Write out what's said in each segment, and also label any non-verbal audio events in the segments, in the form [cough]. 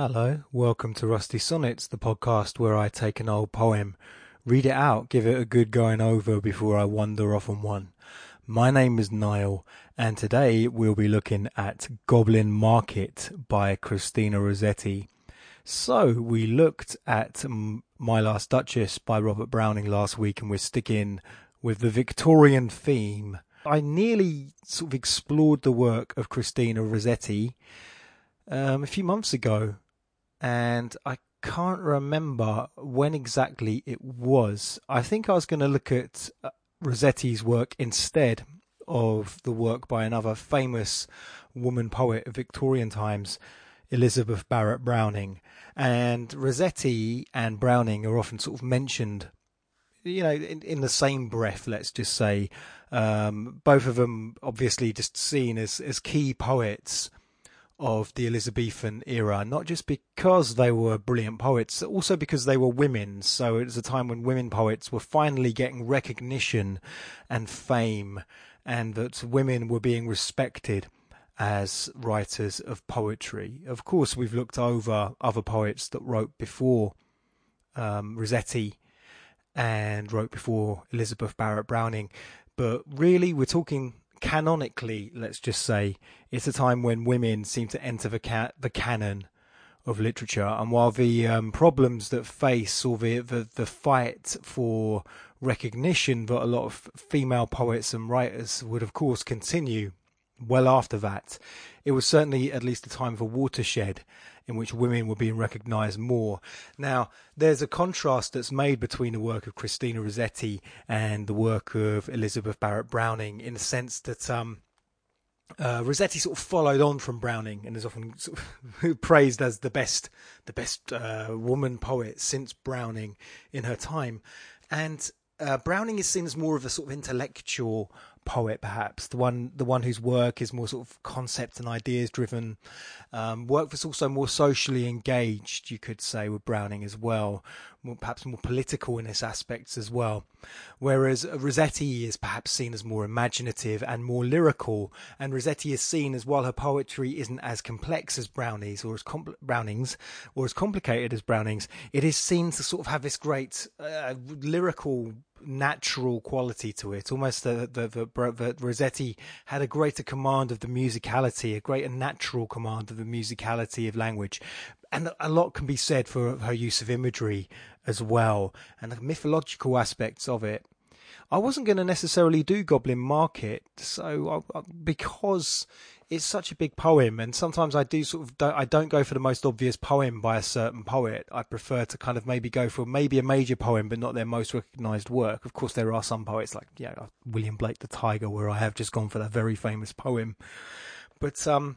Hello, welcome to Rusty Sonnets, the podcast where I take an old poem, read it out, give it a good going over before I wander off on one. My name is Niall, and today we'll be looking at Goblin Market by Christina Rossetti. So, we looked at My Last Duchess by Robert Browning last week, and we're sticking with the Victorian theme. I nearly sort of explored the work of Christina Rossetti um, a few months ago, and I can't remember when exactly it was. I think I was going to look at uh, Rossetti's work instead of the work by another famous woman poet of Victorian times, Elizabeth Barrett Browning. And Rossetti and Browning are often sort of mentioned, you know, in, in the same breath, let's just say. Um, both of them obviously just seen as, as key poets of the Elizabethan era, not just because they were brilliant poets, also because they were women. So it was a time when women poets were finally getting recognition and fame, and that women were being respected as writers of poetry. Of course, we've looked over other poets that wrote before um, Rossetti and wrote before Elizabeth Barrett Browning, but really we're talking canonically, let's just say, it's a time when women seem to enter the ca- the canon of literature, and while the um, problems that face or the, the the fight for recognition that a lot of female poets and writers would, of course, continue well after that, it was certainly at least a time of a watershed in which women were being recognised more. Now, there's a contrast that's made between the work of Christina Rossetti and the work of Elizabeth Barrett Browning in the sense that um, uh, Rossetti sort of followed on from Browning and is often sort of [laughs] praised as the best, the best uh, woman poet since Browning in her time, and uh, Browning is seen as more of a sort of intellectual poet, perhaps the one the one whose work is more sort of concept and ideas driven. Um, work that's also more socially engaged, you could say, with Browning as well, more, perhaps more political in its aspects as well. Whereas Rossetti is perhaps seen as more imaginative and more lyrical, and Rossetti is seen as while her poetry isn't as complex as Browning's or as compl- Browning's or as complicated as Browning's, it is seen to sort of have this great uh, lyrical natural quality to it. Almost the, the, Rossetti had a greater command of the musicality, a greater natural command of the musicality of language. And a lot can be said for her use of imagery as well and the mythological aspects of it. I wasn't going to necessarily do Goblin Market, so I, because it's such a big poem, and sometimes I do sort of don't, I don't go for the most obvious poem by a certain poet. I prefer to kind of maybe go for maybe a major poem, but not their most recognised work. Of course, there are some poets like yeah William Blake the Tiger, where I have just gone for that very famous poem. But um,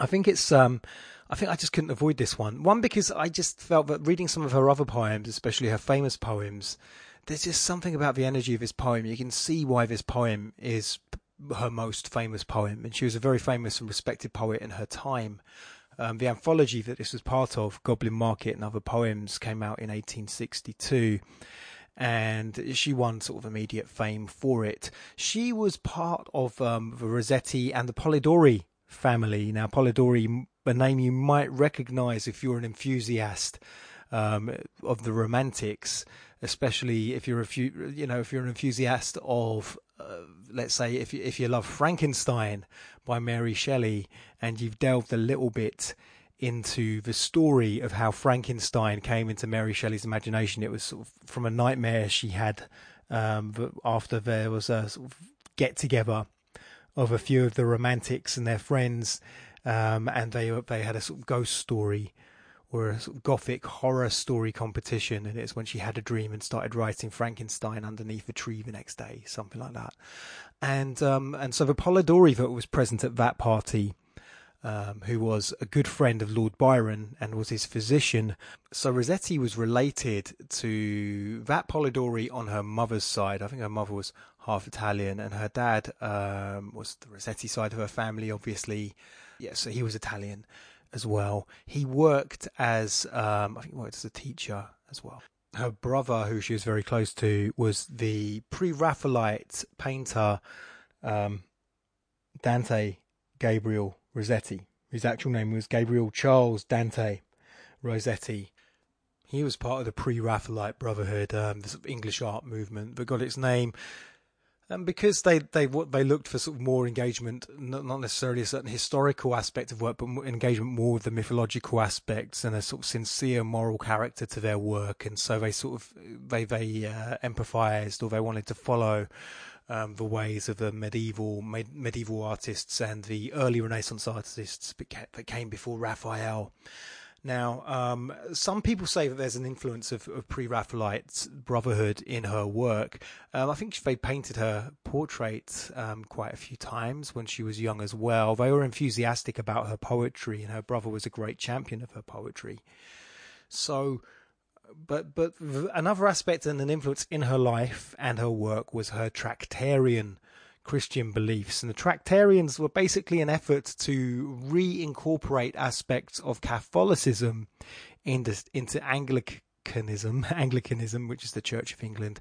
I think it's um, I think I just couldn't avoid this one. One because I just felt that reading some of her other poems, especially her famous poems, there's just something about the energy of this poem. You can see why this poem is her most famous poem, and she was a very famous and respected poet in her time. Um, the anthology that this was part of, Goblin Market and Other Poems, came out in 1862 and she won sort of immediate fame for it. She was part of um, the Rossetti and the Polidori family. Now, Polidori, a name you might recognize if you're an enthusiast um, of the Romantics, especially if you're a few, you know, if you're an enthusiast of uh, let's say if you, if you love Frankenstein by Mary Shelley and you've delved a little bit into the story of how Frankenstein came into Mary Shelley's imagination, it was sort of from a nightmare she had um, after there was a sort of get together of a few of the romantics and their friends, um, and they they had a sort of ghost story or a gothic horror story competition, and it's when she had a dream and started writing Frankenstein underneath a tree the next day, something like that. And um, and so the Polidori that was present at that party, um, who was a good friend of Lord Byron and was his physician. So Rossetti was related to that Polidori on her mother's side. I think her mother was half Italian, and her dad um, was the Rossetti side of her family, obviously. Yeah, so he was Italian as well. He worked as um, I think he worked as a teacher as well. Her brother, who she was very close to, was the pre-Raphaelite painter um, Dante Gabriel Rossetti. His actual name was Gabriel Charles Dante Rossetti. He was part of the pre-Raphaelite Brotherhood, um, the sort of English art movement that got its name and because they they they looked for sort of more engagement, not, not necessarily a certain historical aspect of work, but engagement more with the mythological aspects and a sort of sincere moral character to their work, and so they sort of they they uh, empathized or they wanted to follow. Um, the ways of the medieval med- medieval artists and the early Renaissance artists that came before Raphael. Now, um, some people say that there's an influence of, of pre-Raphaelite brotherhood in her work. Um, I think they painted her portrait um, quite a few times when she was young as well. They were enthusiastic about her poetry, and her brother was a great champion of her poetry. So, but but another aspect and an influence in her life and her work was her Tractarian Christian beliefs. And the Tractarians were basically an effort to reincorporate aspects of Catholicism into, into Anglicanism, [laughs] Anglicanism, which is the Church of England.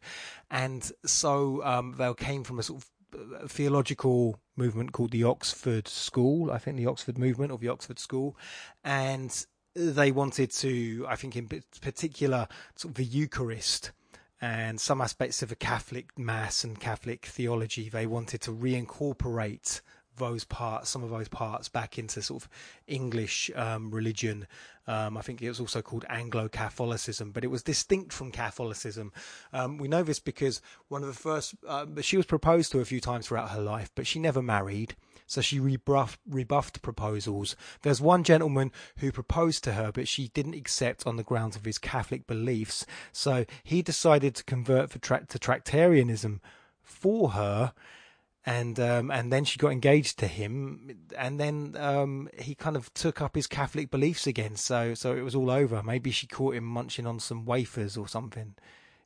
And so um, they came from a sort of uh, theological movement called the Oxford School, I think the Oxford movement or the Oxford School. And they wanted to, I think in particular, sort of the Eucharist and some aspects of a Catholic mass and Catholic theology, they wanted to reincorporate those parts, some of those parts, back into sort of English um, religion. Um, I think it was also called Anglo Catholicism, but it was distinct from Catholicism. Um, we know this because one of the first, uh, she was proposed to a few times throughout her life, but she never married so she rebuffed, rebuffed proposals. There's one gentleman who proposed to her, but she didn't accept on the grounds of his Catholic beliefs. So he decided to convert tra- to Tractarianism for her. And um, and then she got engaged to him, and then um, he kind of took up his Catholic beliefs again. So so it was all over. Maybe she caught him munching on some wafers or something,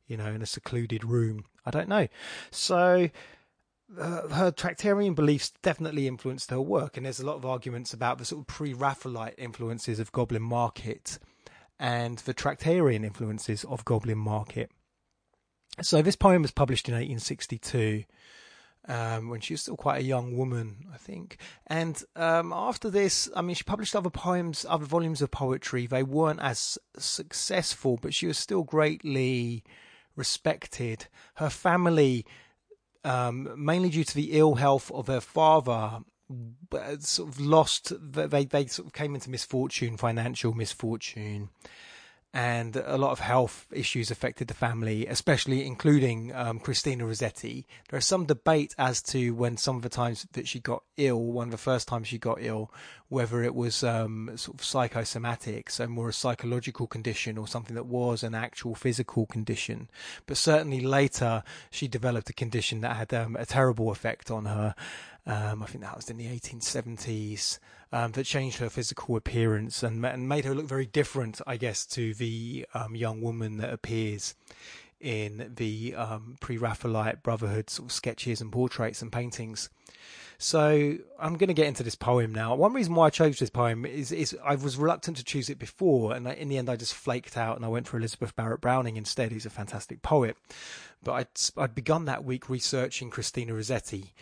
you know, in a secluded room. I don't know. So uh, her Tractarian beliefs definitely influenced her work, and there's a lot of arguments about the sort of pre-Raphaelite influences of Goblin Market and the Tractarian influences of Goblin Market. So this poem was published in 1862. Um, when she was still quite a young woman, I think. And um, after this, I mean, she published other poems, other volumes of poetry. They weren't as successful, but she was still greatly respected. Her family um, mainly due to the ill health of her father, sort of lost. They they sort of came into misfortune, financial misfortune, and a lot of health issues affected the family, especially including um, Christina Rossetti. There is some debate as to when some of the times that she got ill, one of the first times she got ill, whether it was um, sort of psychosomatic, so more a psychological condition or something that was an actual physical condition. But certainly later she developed a condition that had um, a terrible effect on her. Um, I think that was in the 1870s um, that changed her physical appearance and, and made her look very different, I guess, to the um, young woman that appears in the um, pre-Raphaelite Brotherhood sort of sketches and portraits and paintings. So I'm going to get into this poem now. One reason why I chose this poem is, is I was reluctant to choose it before, and in the end I just flaked out and I went for Elizabeth Barrett Browning instead, who's a fantastic poet. But I'd, I'd begun that week researching Christina Rossetti,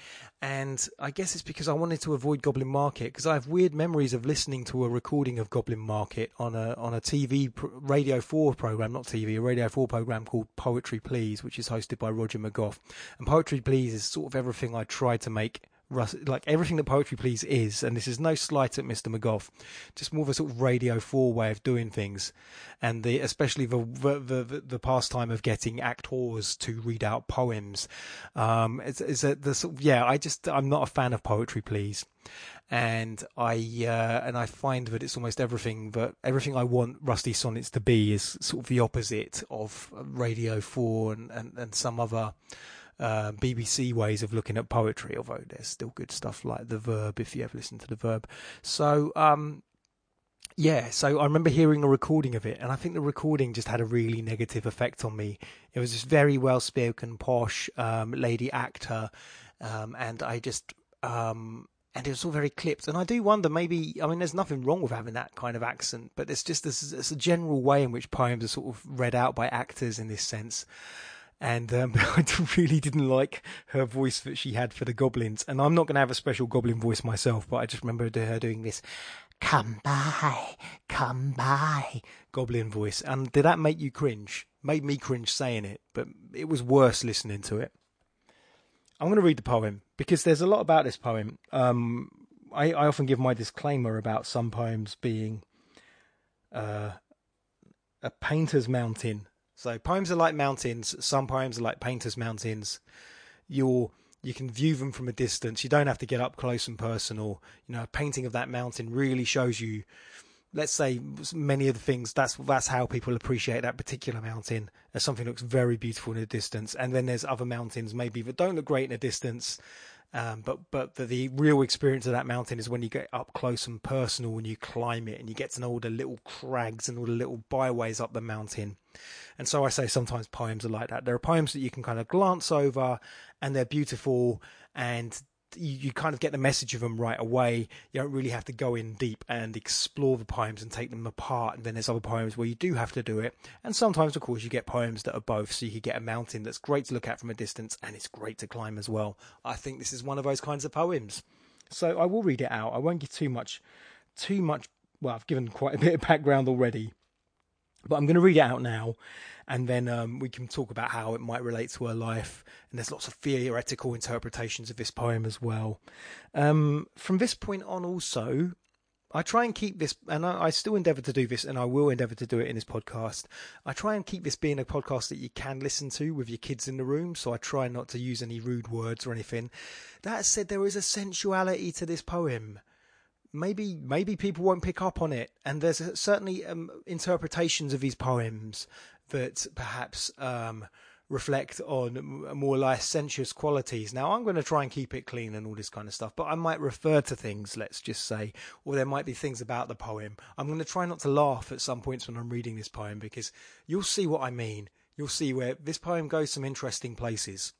and I guess it's because I wanted to avoid Goblin Market because I have weird memories of listening to a recording of Goblin Market on a on a TV Radio Four program, not TV, a Radio Four program called Poetry Please, which is hosted by Roger McGough. And Poetry Please is sort of everything I tried to make Like everything that Poetry Please is, and this is no slight at Mr. McGough, just more of a sort of Radio Four way of doing things, and the especially the the the, the pastime of getting actors to read out poems. Um, it's, it's a, the sort of, yeah, I just I'm not a fan of Poetry Please, and I uh, and I find that it's almost everything that everything I want Rusty Sonnets to be is sort of the opposite of Radio Four and and, and some other uh, BBC ways of looking at poetry, although there's still good stuff like the verb if you ever listen to the verb. So, um, yeah, so I remember hearing a recording of it, and I think the recording just had a really negative effect on me. It was this very well spoken, posh um, lady actor, um, and I just. Um, and it was all very clipped, and I do wonder maybe. I mean, there's nothing wrong with having that kind of accent, but it's just this. It's a general way in which poems are sort of read out by actors in this sense and um, [laughs] I really didn't like her voice that she had for the goblins. And I'm not going to have a special goblin voice myself, but I just remember her doing this. Come by, come by, goblin voice. And did that make you cringe? Made me cringe saying it, but it was worse listening to it. I'm going to read the poem because there's a lot about this poem. Um, I, I, often give my disclaimer about some poems being uh, a painter's mountain. So poems are like mountains. Some poems are like painter's mountains. You're you can view them from a distance. You don't have to get up close and personal. You know, a painting of that mountain really shows you let's say many of the things that's that's how people appreciate that particular mountain as something that looks very beautiful in the distance and then there's other mountains maybe that don't look great in the distance um, but but the, the, real experience of that mountain is when you get up close and personal when you climb it and you get to know all the little crags and all the little byways up the mountain. And so I say sometimes poems are like that. There are poems that you can kind of glance over and they're beautiful and you, you kind of get the message of them right away. You don't really have to go in deep and explore the poems and take them apart. And then there's other poems where you do have to do it. And sometimes, of course, you get poems that are both. So you could get a mountain that's great to look at from a distance and it's great to climb as well. I think this is one of those kinds of poems. So I will read it out. I won't give too much, too much. Well, I've given quite a bit of background already, but I'm going to read it out now and then um, we can talk about how it might relate to her life. And there's lots of theoretical interpretations of this poem as well. Um, from this point on, also, I try and keep this, and I, I, still endeavour to do this, and I will endeavour to do it in this podcast. I try and keep this being a podcast that you can listen to with your kids in the room, so I try not to use any rude words or anything. That said, there is a sensuality to this poem. Maybe, maybe people won't pick up on it, and there's certainly um, interpretations of these poems that perhaps um, reflect on more licentious qualities. Now, I'm going to try and keep it clean and all this kind of stuff, but I might refer to things, let's just say, or there might be things about the poem. I'm going to try not to laugh at some points when I'm reading this poem because you'll see what I mean. You'll see where this poem goes some interesting places.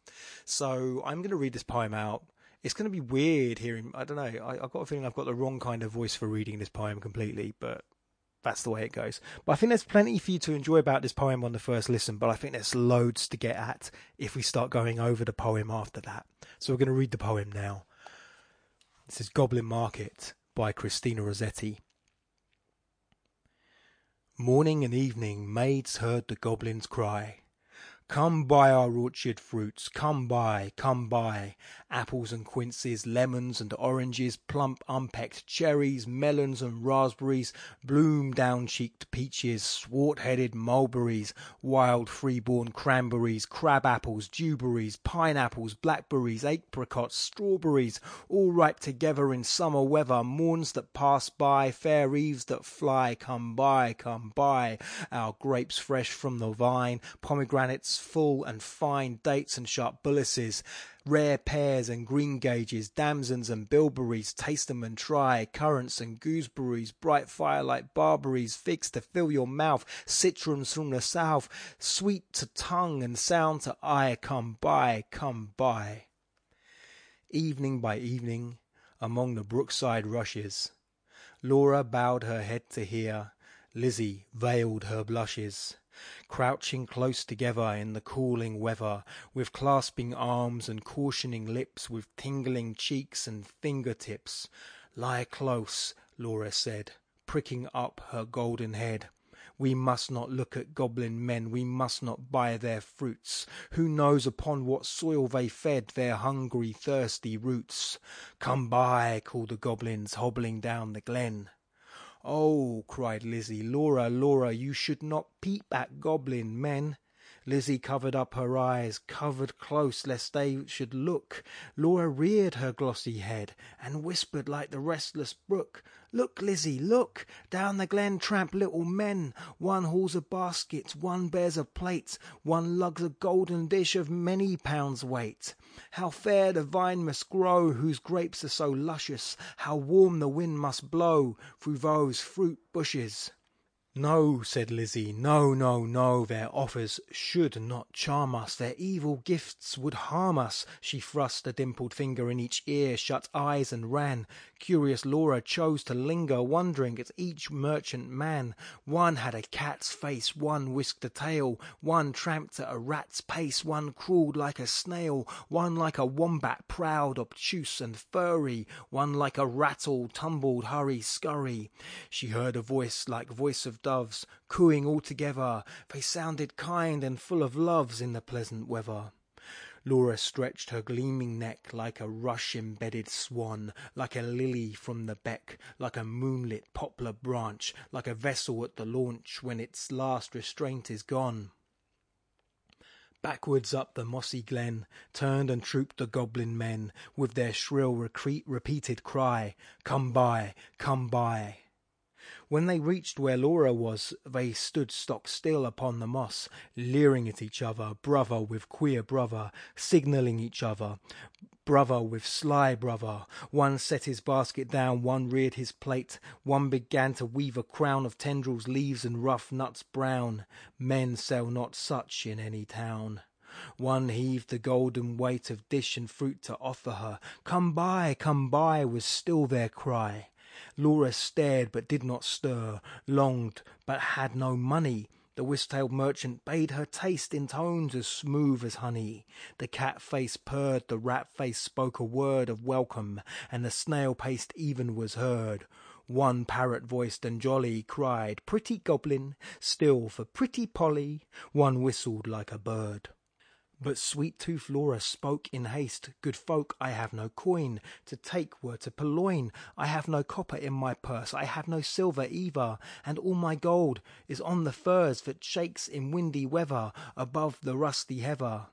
So I'm going to read this poem out. It's going to be weird hearing. I don't know. I, have got a feeling I've got the wrong kind of voice for reading this poem completely, but that's the way it goes. But I think there's plenty for you to enjoy about this poem on the first listen, but I think there's loads to get at if we start going over the poem after that. So we're going to read the poem now. This is Goblin Market by Christina Rossetti. Morning and evening maids heard the goblins cry. Come buy our orchard fruits, come buy, come buy, apples and quinces, lemons and oranges, plump unpecked cherries, melons and raspberries, bloom down cheeked peaches, swart headed mulberries, wild freeborn cranberries, crab apples, dewberries, pineapples, blackberries, apricots, strawberries, all ripe together in summer weather, morns that pass by, fair eves that fly, come buy, come buy, our grapes fresh from the vine, pomegranates full and fine dates and sharp bullaces, rare pears and greengages, damsons and bilberries, taste them and try, currants and gooseberries, bright firelight barberries, figs to fill your mouth, citrons from the south, sweet to tongue and sound to eye, come by, come by. Evening by evening, among the brookside rushes, Laura bowed her head to hear, Lizzie veiled her blushes crouching close together in the cooling weather, with clasping arms and cautioning lips, with tingling cheeks and finger tips. Lie close, Laura said, pricking up her golden head. We must not look at goblin men, we must not buy their fruits. Who knows upon what soil they fed their hungry, thirsty roots? Come by, called the goblins, hobbling down the glen. Oh, cried Lizzie, Laura, Laura, you should not peep at goblin men. Lizzie covered up her eyes, covered close lest they should look. Laura reared her glossy head, and whispered like the restless brook, Look, Lizzie, look! Down the glen tramp little men. One hauls a basket, one bears a plate, one lugs a golden dish of many pounds weight. How fair the vine must grow, whose grapes are so luscious! How warm the wind must blow through those fruit bushes! No, said Lizzie, no, no, no, their offers should not charm us, their evil gifts would harm us. She thrust a dimpled finger in each ear, shut eyes and ran. Curious Laura chose to linger, wondering at each merchant man. One had a cat's face, one whisked a tail, one tramped at a rat's pace, one crawled like a snail, one like a wombat, proud, obtuse and furry, one like a ratel, tumbled, hurry, scurry. She heard a voice like voice of doves, cooing all together. They sounded kind and full of loves in the pleasant weather. Laura stretched her gleaming neck like a rush-embedded swan, like a lily from the beck, like a moonlit poplar branch, like a vessel at the launch when its last restraint is gone. Backwards up the mossy glen turned and trooped the goblin men with their shrill repeated cry, Come by, come by. When they reached where Laura was, they stood stock still upon the moss, leering at each other, brother with queer brother, signalling each other, brother with sly brother. One set his basket down, one reared his plate, one began to weave a crown of tendrils, leaves, and rough nuts brown. Men sell not such in any town. One heaved the golden weight of dish and fruit to offer her. Come buy, come buy, was still their cry. Laura stared but did not stir, longed but had no money. The whist-tailed merchant bade her taste in tones as smooth as honey. The cat face purred, the rat face spoke a word of welcome, and the snail paced even was heard. One parrot voiced and jolly cried, Pretty goblin, still for pretty Polly. One whistled like a bird. But sweet tooth Laura spoke in haste, Good folk, I have no coin To take were to purloin. I have no copper in my purse, I have no silver either, And all my gold is on the furze That shakes in windy weather Above the rusty heather.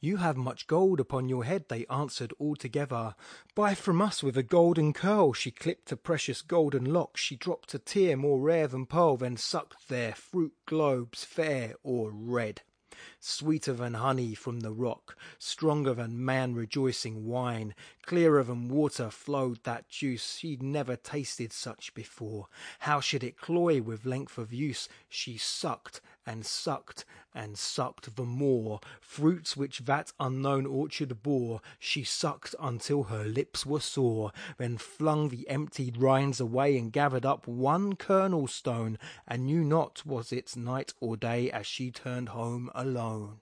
You have much gold upon your head, they answered all together. Buy from us with a golden curl. She clipped a precious golden lock. She dropped a tear more rare than pearl, then sucked their fruit globes fair or red sweeter than honey from the rock, stronger than man rejoicing wine, clearer than water flowed that juice. She'd never tasted such before. How should it cloy with length of use? She sucked and sucked and sucked the more fruits which that unknown orchard bore. She sucked until her lips were sore, then flung the emptied rinds away and gathered up one kernel stone, and knew not was it night or day as she turned home alone.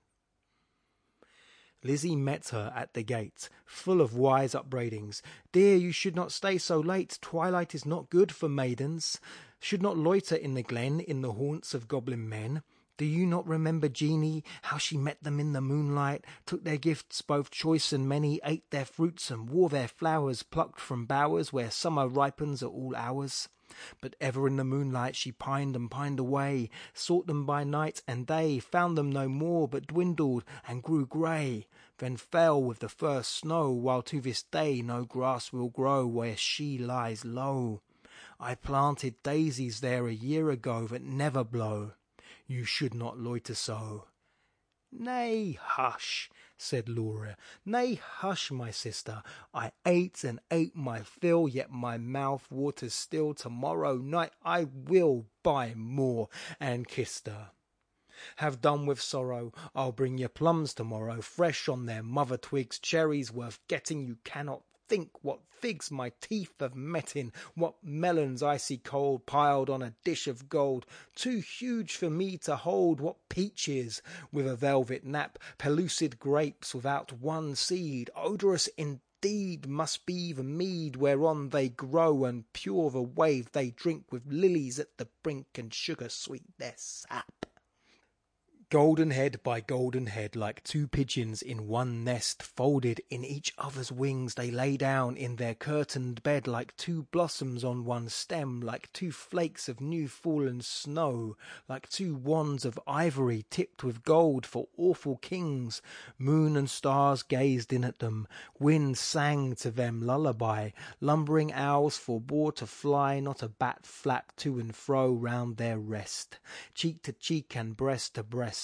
Lizzie met her at the gate, full of wise upbraidings. Dear, you should not stay so late. Twilight is not good for maidens. Should not loiter in the glen, in the haunts of goblin men. Do you not remember Jeanie, how she met them in the moonlight, took their gifts both choice and many, ate their fruits and wore their flowers plucked from bowers where summer ripens at all hours? But ever in the moonlight she pined and pined away, sought them by night and day, found them no more, but dwindled and grew grey, then fell with the first snow, while to this day no grass will grow where she lies low. I planted daisies there a year ago that never blow. You should not loiter so. Nay, hush, said Laura. Nay, hush, my sister. I ate and ate my fill, yet my mouth waters still. Tomorrow night I will buy more, and kissed her. Have done with sorrow. I'll bring you plums tomorrow, fresh on their mother twigs, cherries worth getting you cannot think what figs my teeth have met in, what melons icy cold piled on a dish of gold, too huge for me to hold, what peaches with a velvet nap, pellucid grapes without one seed, odorous indeed must be the mead whereon they grow, and pure the wave they drink with lilies at the brink, and sugar sweet their sap. Golden head by golden head, like two pigeons in one nest, folded in each other's wings, they lay down in their curtained bed like two blossoms on one stem, like two flakes of new fallen snow, like two wands of ivory tipped with gold for awful kings. Moon and stars gazed in at them, wind sang to them lullaby, lumbering owls forbore to fly, not a bat flapped to and fro round their rest, cheek to cheek and breast to breast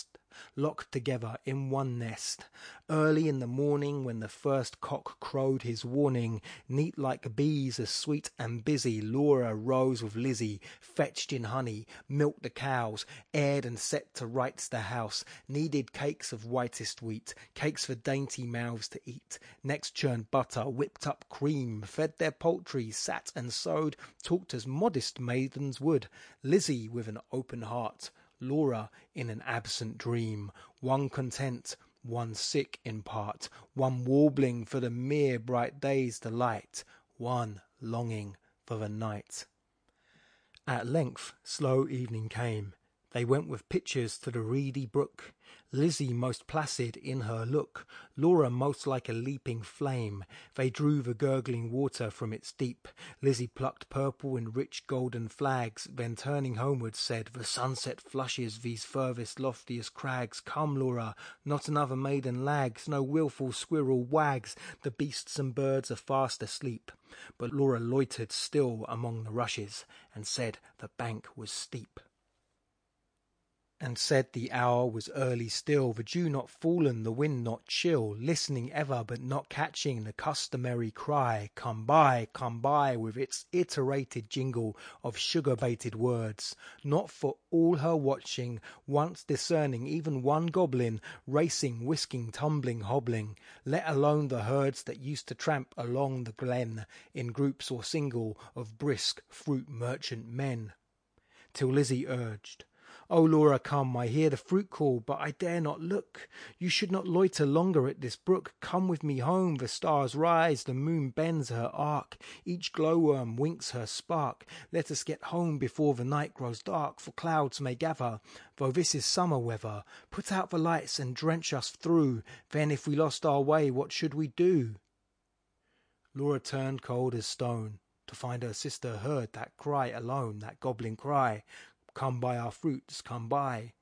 locked together in one nest. Early in the morning, when the first cock crowed his warning, neat like bees, as sweet and busy, Laura rose with Lizzie, fetched in honey, milked the cows, aired and set to rights the house, kneaded cakes of whitest wheat, cakes for dainty mouths to eat, next churned butter, whipped up cream, fed their poultry, sat and sewed, talked as modest maidens would, Lizzie with an open heart, Laura in an absent dream, one content, one sick in part, one warbling for the mere bright day's delight, one longing for the night. At length slow evening came. They went with pitchers to the reedy brook, Lizzie most placid in her look, Laura most like a leaping flame. They drew the gurgling water from its deep. Lizzie plucked purple and rich golden flags, then turning homeward said, The sunset flushes these furthest loftiest crags. Come, Laura, not another maiden lags, no wilful squirrel wags, the beasts and birds are fast asleep. But Laura loitered still among the rushes, and said the bank was steep and said the hour was early still, the dew not fallen, the wind not chill, listening ever but not catching the customary cry, Come by, come by, with its iterated jingle of sugar baited words, not for all her watching, once discerning even one goblin, racing, whisking, tumbling, hobbling, let alone the herds that used to tramp along the glen, in groups or single, of brisk fruit merchant men. Till Lizzie urged, O Laura, come, I hear the fruit call, but I dare not look. You should not loiter longer at this brook. Come with me home, the stars rise, the moon bends her arc, each glowworm winks her spark. Let us get home before the night grows dark, for clouds may gather, though this is summer weather. Put out the lights and drench us through, then if we lost our way, what should we do? Laura turned cold as stone to find her sister heard that cry alone, that goblin cry, Come buy our fruits, come buy.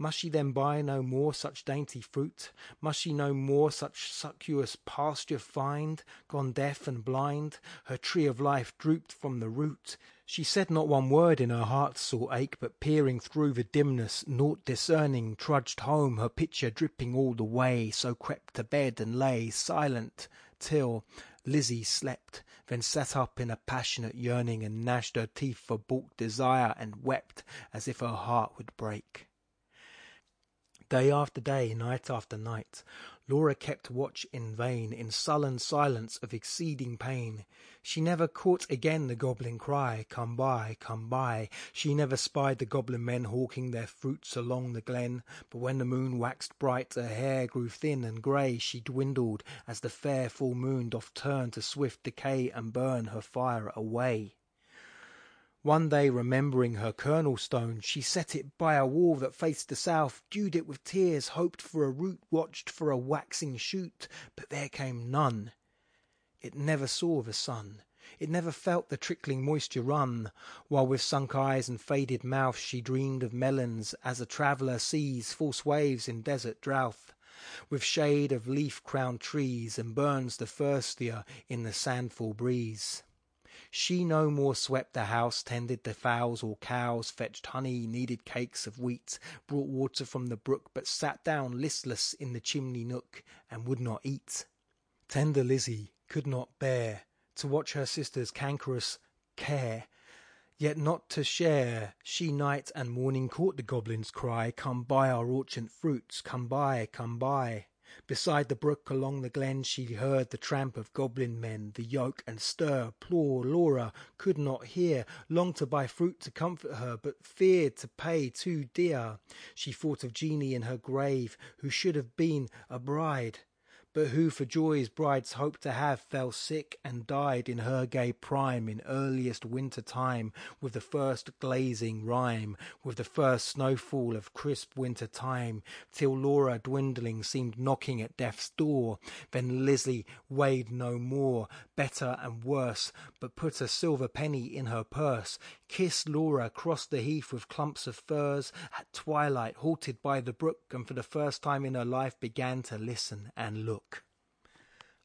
Must she then buy no more such dainty fruit? Must she no more such succous pasture find? Gone deaf and blind, her tree of life drooped from the root. She said not one word in her heart's sore ache, but peering through the dimness, naught discerning, trudged home, her pitcher dripping all the way, so crept to bed and lay silent till Lizzie slept, then sat up in a passionate yearning and gnashed her teeth for balked desire and wept as if her heart would break. Day after day, night after night, Laura kept watch in vain, in sullen silence of exceeding pain. She never caught again the goblin cry, Come buy, come buy. She never spied the goblin men hawking their fruits along the glen. But when the moon waxed bright, her hair grew thin and grey, she dwindled, as the fair full moon doth turn to swift decay and burn her fire away. One day, remembering her kernel stone, she set it by a wall that faced the south, dewed it with tears, hoped for a root, watched for a waxing shoot, but there came none. It never saw the sun. It never felt the trickling moisture run, while with sunk eyes and faded mouth she dreamed of melons, as a traveller sees false waves in desert drouth, with shade of leaf crowned trees, and burns the thirstier in the sandful breeze. She no more swept the house, tended the fowls or cows, fetched honey, kneaded cakes of wheat, brought water from the brook, but sat down listless in the chimney nook, and would not eat. Tender Lizzie could not bear to watch her sister's cankerous care, yet not to share. She night and morning caught the goblin's cry, Come buy our orchard fruits, come buy, come buy. Beside the brook along the glen she heard the tramp of goblin men, the yoke and stir. Poor Laura could not hear, longed to buy fruit to comfort her, but feared to pay too dear. She thought of Jeanie in her grave, who should have been a bride but who for joys brides hope to have fell sick and died in her gay prime in earliest winter time with the first glazing rime with the first snowfall of crisp winter time till Laura dwindling seemed knocking at death's door. Then Lizzie weighed no more better and worse but put a silver penny in her purse. Kissed Laura crossed the heath with clumps of firs at twilight halted by the brook and for the first time in her life began to listen and look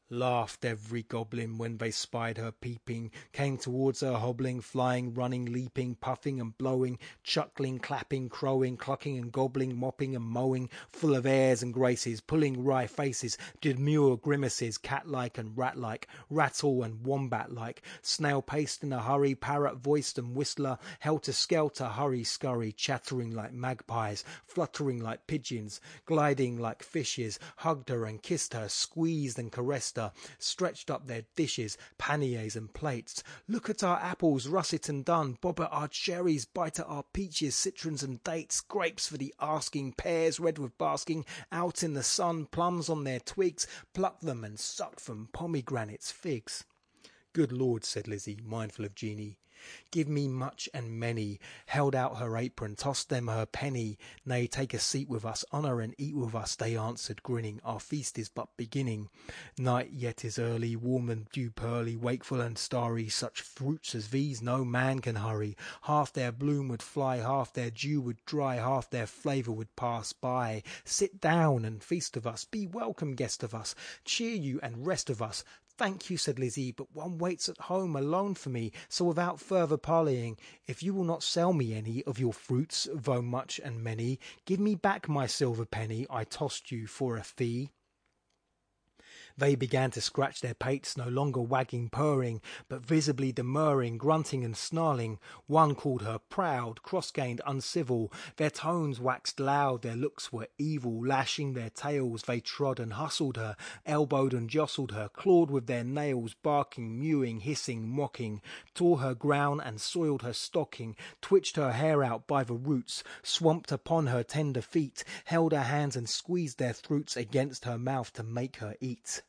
Laughed every goblin when they spied her peeping, came towards her hobbling, flying, running, leaping, puffing and blowing, chuckling, clapping, crowing, clucking and gobbling, mopping and mowing, full of airs and graces, pulling wry faces, demure grimaces, cat-like and rat-like, ratel and wombat-like, snail-paced in a hurry, parrot-voiced and whistler, helter-skelter, hurry-scurry, chattering like magpies, fluttering like pigeons, gliding like fishes, hugged her and kissed her, squeezed and caressed stretched up their dishes, panniers and plates. Look at our apples, russet and done, bob at our cherries, bite at our peaches, citrons and dates, grapes for the asking, pears red with basking, out in the sun, plums on their twigs, pluck them and suck from pomegranates, figs. Good Lord, said Lizzie, mindful of Jeanie, Give me much and many. Held out her apron, tossed them her penny. Nay, take a seat with us, honour and eat with us, they answered, grinning. Our feast is but beginning. Night yet is early, warm and dew pearly, wakeful and starry. Such fruits as these no man can hurry. Half their bloom would fly, half their dew would dry, half their flavour would pass by. Sit down and feast of us, be welcome guest of us, cheer you and rest of us. Thank you, said Lizzie, but one waits at home alone for me, so without further parleying, if you will not sell me any of your fruits, though much and many, give me back my silver penny I tossed you for a fee. They began to scratch their pates, no longer wagging, purring, but visibly demurring, grunting and snarling. One called her proud, cross-gained, uncivil. Their tones waxed loud, their looks were evil. Lashing their tails, they trod and hustled her, elbowed and jostled her, clawed with their nails, barking, mewing, hissing, mocking, tore her ground and soiled her stocking, twitched her hair out by the roots, swamped upon her tender feet, held her hands and squeezed their throats against her mouth to make her eat.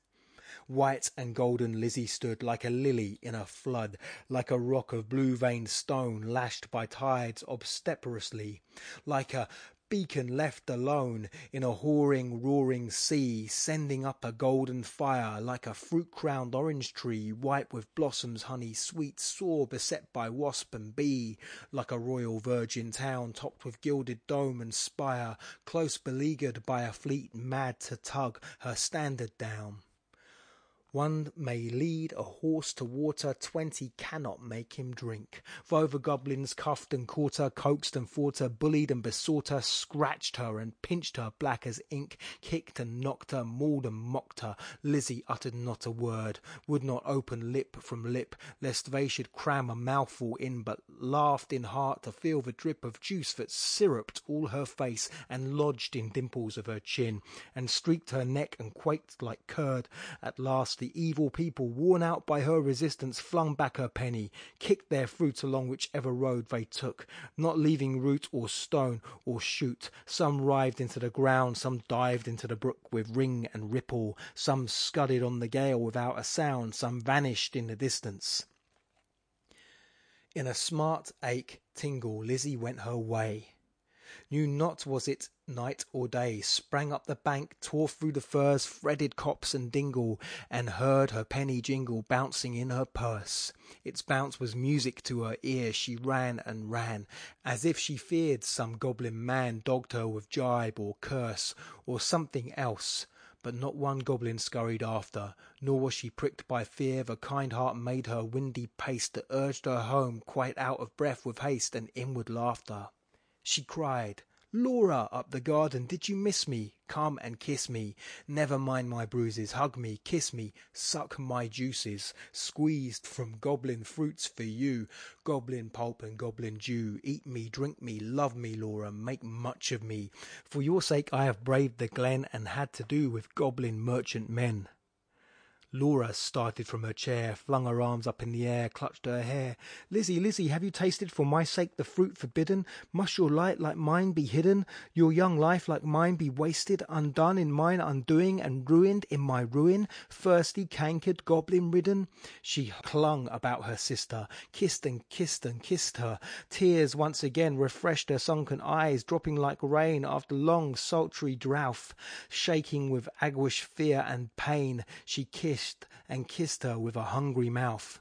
White and golden Lizzie stood like a lily in a flood, like a rock of blue veined stone lashed by tides obstreperously, like a beacon left alone in a whoring, roaring sea, sending up a golden fire like a fruit crowned orange tree, white with blossoms, honey sweet, sore beset by wasp and bee, like a royal virgin town topped with gilded dome and spire, close beleaguered by a fleet mad to tug her standard down. One may lead a horse to water, twenty cannot make him drink. The goblins cuffed and caught her, coaxed and fought her, bullied and besought her, scratched her and pinched her black as ink, kicked and knocked her, mauled and mocked her, Lizzie uttered not a word, would not open lip from lip, lest they should cram a mouthful in, but laughed in heart to feel the drip of juice that syruped all her face and lodged in dimples of her chin, and streaked her neck and quaked like curd. At last the evil people, worn out by her resistance, flung back her penny, kicked their fruit along whichever road they took, not leaving root or stone or shoot. Some writhed into the ground, some dived into the brook with ring and ripple, some scudded on the gale without a sound, some vanished in the distance. In a smart ache tingle, Lizzie went her way. Knew not was it night or day, sprang up the bank, tore through the furze, threaded copse and dingle, and heard her penny jingle bouncing in her purse. Its bounce was music to her ear, she ran and ran, as if she feared some goblin man dogged her with gibe or curse, or something else. But not one goblin scurried after, nor was she pricked by fear. The kind heart made her windy pace that urged her home, quite out of breath with haste and inward laughter. She cried, Laura, up the garden, did you miss me? Come and kiss me. Never mind my bruises. Hug me, kiss me, suck my juices, squeezed from goblin fruits for you. Goblin pulp and goblin dew. Eat me, drink me, love me, Laura, make much of me. For your sake I have braved the glen and had to do with goblin merchant men. Laura started from her chair, flung her arms up in the air, clutched her hair. Lizzie, Lizzie, have you tasted for my sake the fruit forbidden? Must your light like mine be hidden? Your young life like mine be wasted, undone in mine undoing, and ruined in my ruin? Thirsty, cankered, goblin ridden? She clung about her sister, kissed and kissed and kissed her. Tears once again refreshed her sunken eyes, dropping like rain after long sultry drouth. Shaking with anguish, fear, and pain, she kissed kissed and kissed her with a hungry mouth.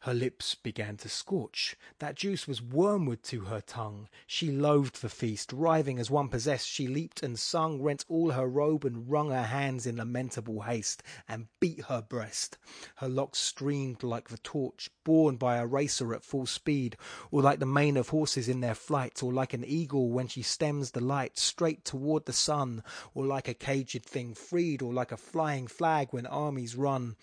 Her lips began to scorch. That juice was wormwood to her tongue. She loathed the feast. Writhing as one possessed, she leaped and sung, rent all her robe and wrung her hands in lamentable haste, and beat her breast. Her locks streamed like the torch borne by a racer at full speed, or like the mane of horses in their flight, or like an eagle when she stems the light straight toward the sun, or like a caged thing freed, or like a flying flag when armies run.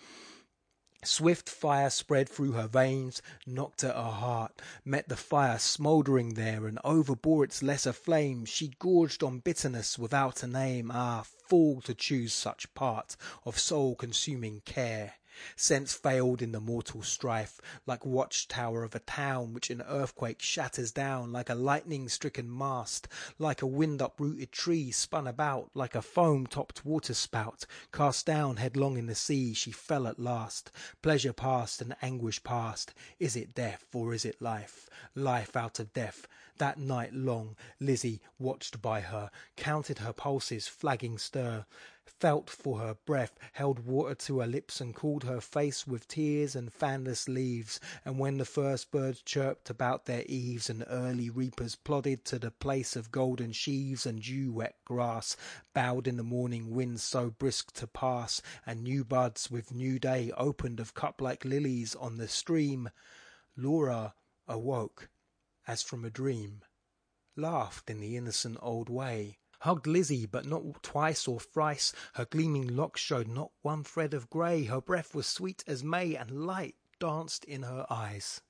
Swift fire spread through her veins, knocked at her heart, met the fire smouldering there, and overbore its lesser flame. She gorged on bitterness without a name. Ah, fool to choose such part of soul consuming care! Sense failed in the mortal strife, like watchtower of a town which an earthquake shatters down, like a lightning stricken mast, like a wind uprooted tree spun about, like a foam topped waterspout, cast down headlong in the sea, she fell at last. Pleasure past and anguish past. Is it death or is it life? Life out of death. That night long, Lizzie, watched by her, counted her pulses, flagging stir felt for her breath, held water to her lips, and cooled her face with tears and fanless leaves. And when the first birds chirped about their eaves, and early reapers plodded to the place of golden sheaves and dew wet grass, bowed in the morning wind so brisk to pass, and new buds with new day opened of cup like lilies on the stream, Laura awoke as from a dream, laughed in the innocent old way hugged Lizzie, but not twice or thrice. Her gleaming locks showed not one thread of grey. Her breath was sweet as May, and light danced in her eyes.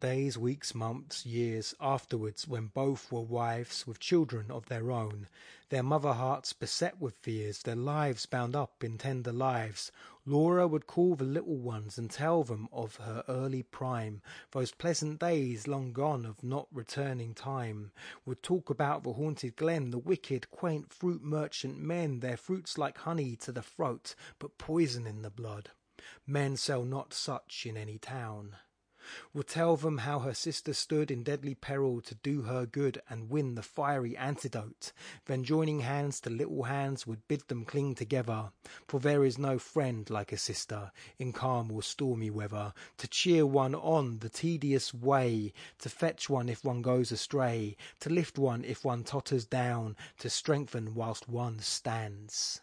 Days, weeks, months, years afterwards, when both were wives with children of their own, their mother hearts beset with fears, their lives bound up in tender lives, Laura would call the little ones and tell them of her early prime, those pleasant days long gone of not returning time, would talk about the haunted glen, the wicked, quaint fruit merchant men, their fruits like honey to the throat, but poison in the blood. Men sell not such in any town will tell them how her sister stood in deadly peril to do her good and win the fiery antidote. Then joining hands to little hands would bid them cling together, for there is no friend like a sister in calm or stormy weather, to cheer one on the tedious way, to fetch one if one goes astray, to lift one if one totters down, to strengthen whilst one stands.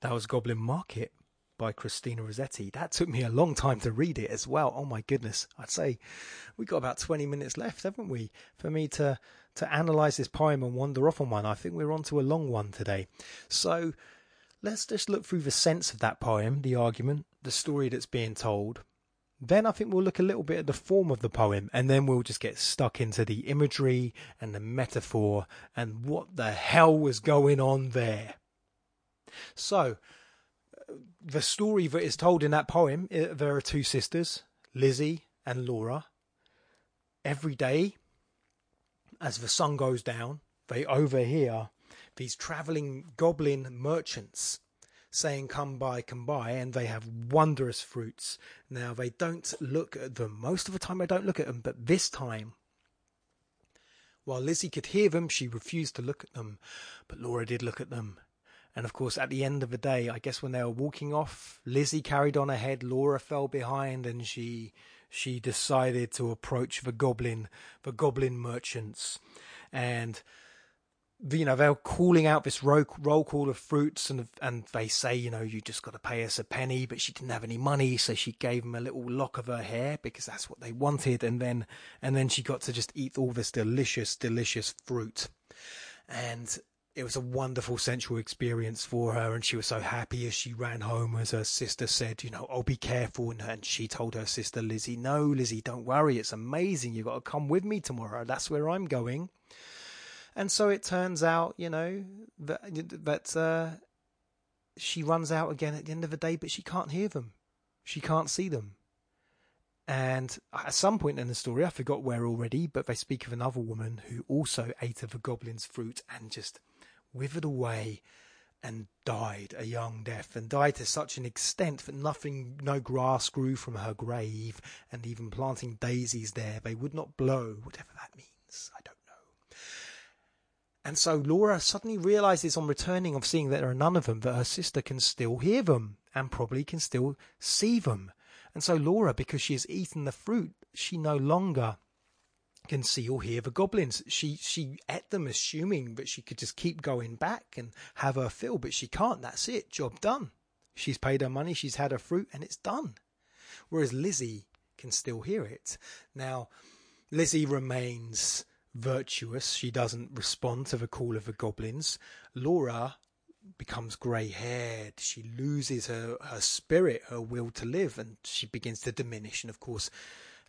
That was Goblin Market by Christina Rossetti. That took me a long time to read it as well. Oh my goodness. I'd say we've got about 20 minutes left, haven't we, for me to, to analyze this poem and wander off on one. I think we're on to a long one today. So let's just look through the sense of that poem, the argument, the story that's being told. Then I think we'll look a little bit at the form of the poem, and then we'll just get stuck into the imagery and the metaphor and what the hell was going on there. So, the story that is told in that poem, there are two sisters, Lizzie and Laura. Every day, as the sun goes down, they overhear these traveling goblin merchants saying, Come buy, come buy, and they have wondrous fruits. Now, they don't look at them. Most of the time, they don't look at them, but this time, while Lizzie could hear them, she refused to look at them. But Laura did look at them, and of course, at the end of the day, I guess when they were walking off, Lizzie carried on ahead, Laura fell behind, and she she decided to approach the goblin the goblin merchants, and you know they're calling out this roll, roll call of fruits, and and they say, you know, you just got to pay us a penny, but she didn't have any money, so she gave them a little lock of her hair because that's what they wanted, and then and then she got to just eat all this delicious, delicious fruit, and it was a wonderful sensual experience for her and she was so happy as she ran home as her sister said you know oh be careful and, and she told her sister lizzie no lizzie don't worry it's amazing you've got to come with me tomorrow that's where i'm going. And so it turns out you know that that uh, she runs out again at the end of the day but she can't hear them. She can't see them. And at some point in the story, I forgot where already, but they speak of another woman who also ate of the goblin's fruit and just withered away and died a young death, and died to such an extent that nothing, no grass grew from her grave, and even planting daisies there, they would not blow, whatever that means, I don't know. And so Laura suddenly realizes on returning of seeing that there are none of them that her sister can still hear them and probably can still see them. And so Laura, because she has eaten the fruit, she no longer can see or hear the goblins. She she ate them assuming that she could just keep going back and have her fill, but she can't. That's it. Job done. She's paid her money, she's had her fruit, and it's done. Whereas Lizzie can still hear it. Now, Lizzie remains virtuous. She doesn't respond to the call of the goblins. Laura becomes grey haired. She loses her, her spirit, her will to live, and she begins to diminish. And of course,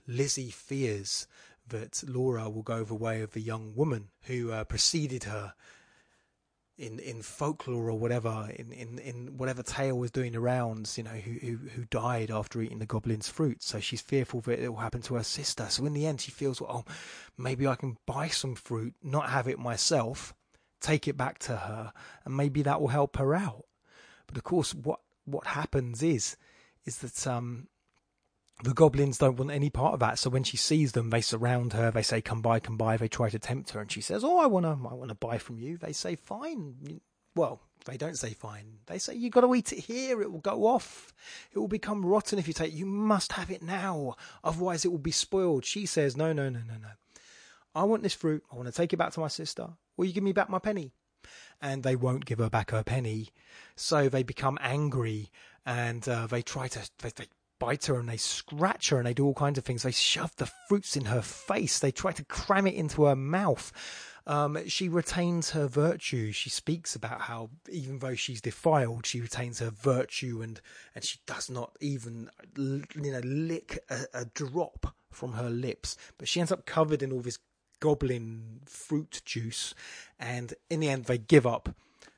Lizzie fears that Laura will go the way of the young woman who uh, preceded her in in folklore or whatever, in, in, in whatever tale was doing the rounds, you know, who, who who died after eating the goblin's fruit. So she's fearful that it will happen to her sister. So in the end, she feels, well, oh, maybe I can buy some fruit, not have it myself, take it back to her, and maybe that will help her out. But of course, what what happens is is that um the goblins don't want any part of that. So when she sees them, they surround her. They say, "Come by, come by." They try to tempt her, and she says, "Oh, I wanna, I wanna buy from you." They say, "Fine." Well, they don't say fine. They say, "You got to eat it here. It will go off. It will become rotten if you take. You must have it now, otherwise it will be spoiled." She says, "No, no, no, no, no. I want this fruit. I want to take it back to my sister. Will you give me back my penny?" And they won't give her back her penny, so they become angry and uh, they try to they, they bite her and they scratch her and they do all kinds of things. They shove the fruits in her face. They try to cram it into her mouth. Um, she retains her virtue. She speaks about how even though she's defiled, she retains her virtue and, and she does not even, you know, lick a, a drop from her lips. But she ends up covered in all this goblin fruit juice. And in the end, they give up.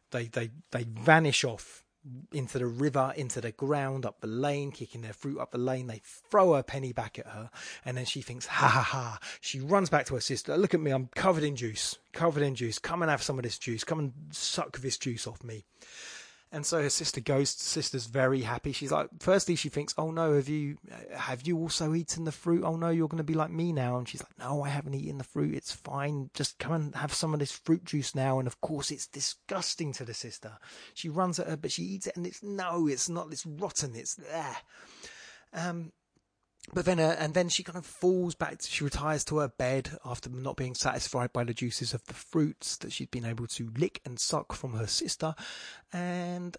They, they, they vanish off into the river, into the ground, up the lane, kicking their fruit up the lane. They throw a penny back at her, and then she thinks, ha ha ha. She runs back to her sister. Look at me, I'm covered in juice, covered in juice. Come and have some of this juice. Come and suck this juice off me. And so her sister goes. Sister's very happy. She's like, firstly, she thinks, "Oh no, have you have you also eaten the fruit? Oh no, you're going to be like me now." And she's like, "No, I haven't eaten the fruit. It's fine. Just come and have some of this fruit juice now." And of course, it's disgusting to the sister. She runs at her, but she eats it, and it's no, it's not. It's rotten. It's there. Um, but then, uh, and then she kind of falls back. She retires to her bed after not being satisfied by the juices of the fruits that she'd been able to lick and suck from her sister, and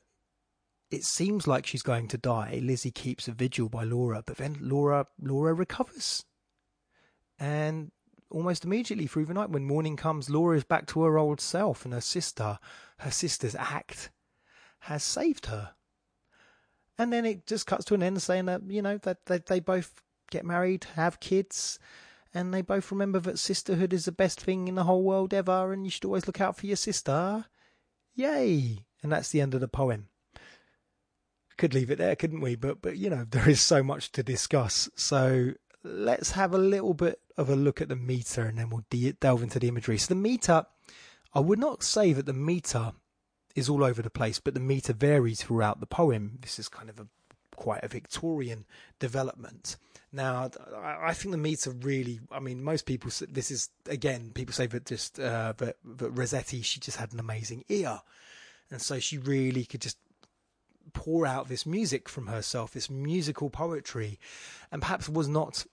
it seems like she's going to die. Lizzie keeps a vigil by Laura, but then Laura Laura recovers, and almost immediately through the night, when morning comes, Laura is back to her old self, and her sister, her sister's act, has saved her and then it just cuts to an end saying that you know that they, both get married, have kids, and they both remember that sisterhood is the best thing in the whole world ever, and you should always look out for your sister. Yay! And that's the end of the poem. Could leave it there, couldn't we? But but you know [laughs] there is so much to discuss. So let's have a little bit of a look at the meter, and then we'll de- delve into the imagery. So the meter, I would not say that the meter is all over the place, but the meter varies throughout the poem. This is kind of a quite a Victorian development. Now, I think the meter really. I mean, most people. This is again, people say that just uh, that, that Rossetti she just had an amazing ear, and so she really could just pour out this music from herself, this musical poetry, and perhaps was not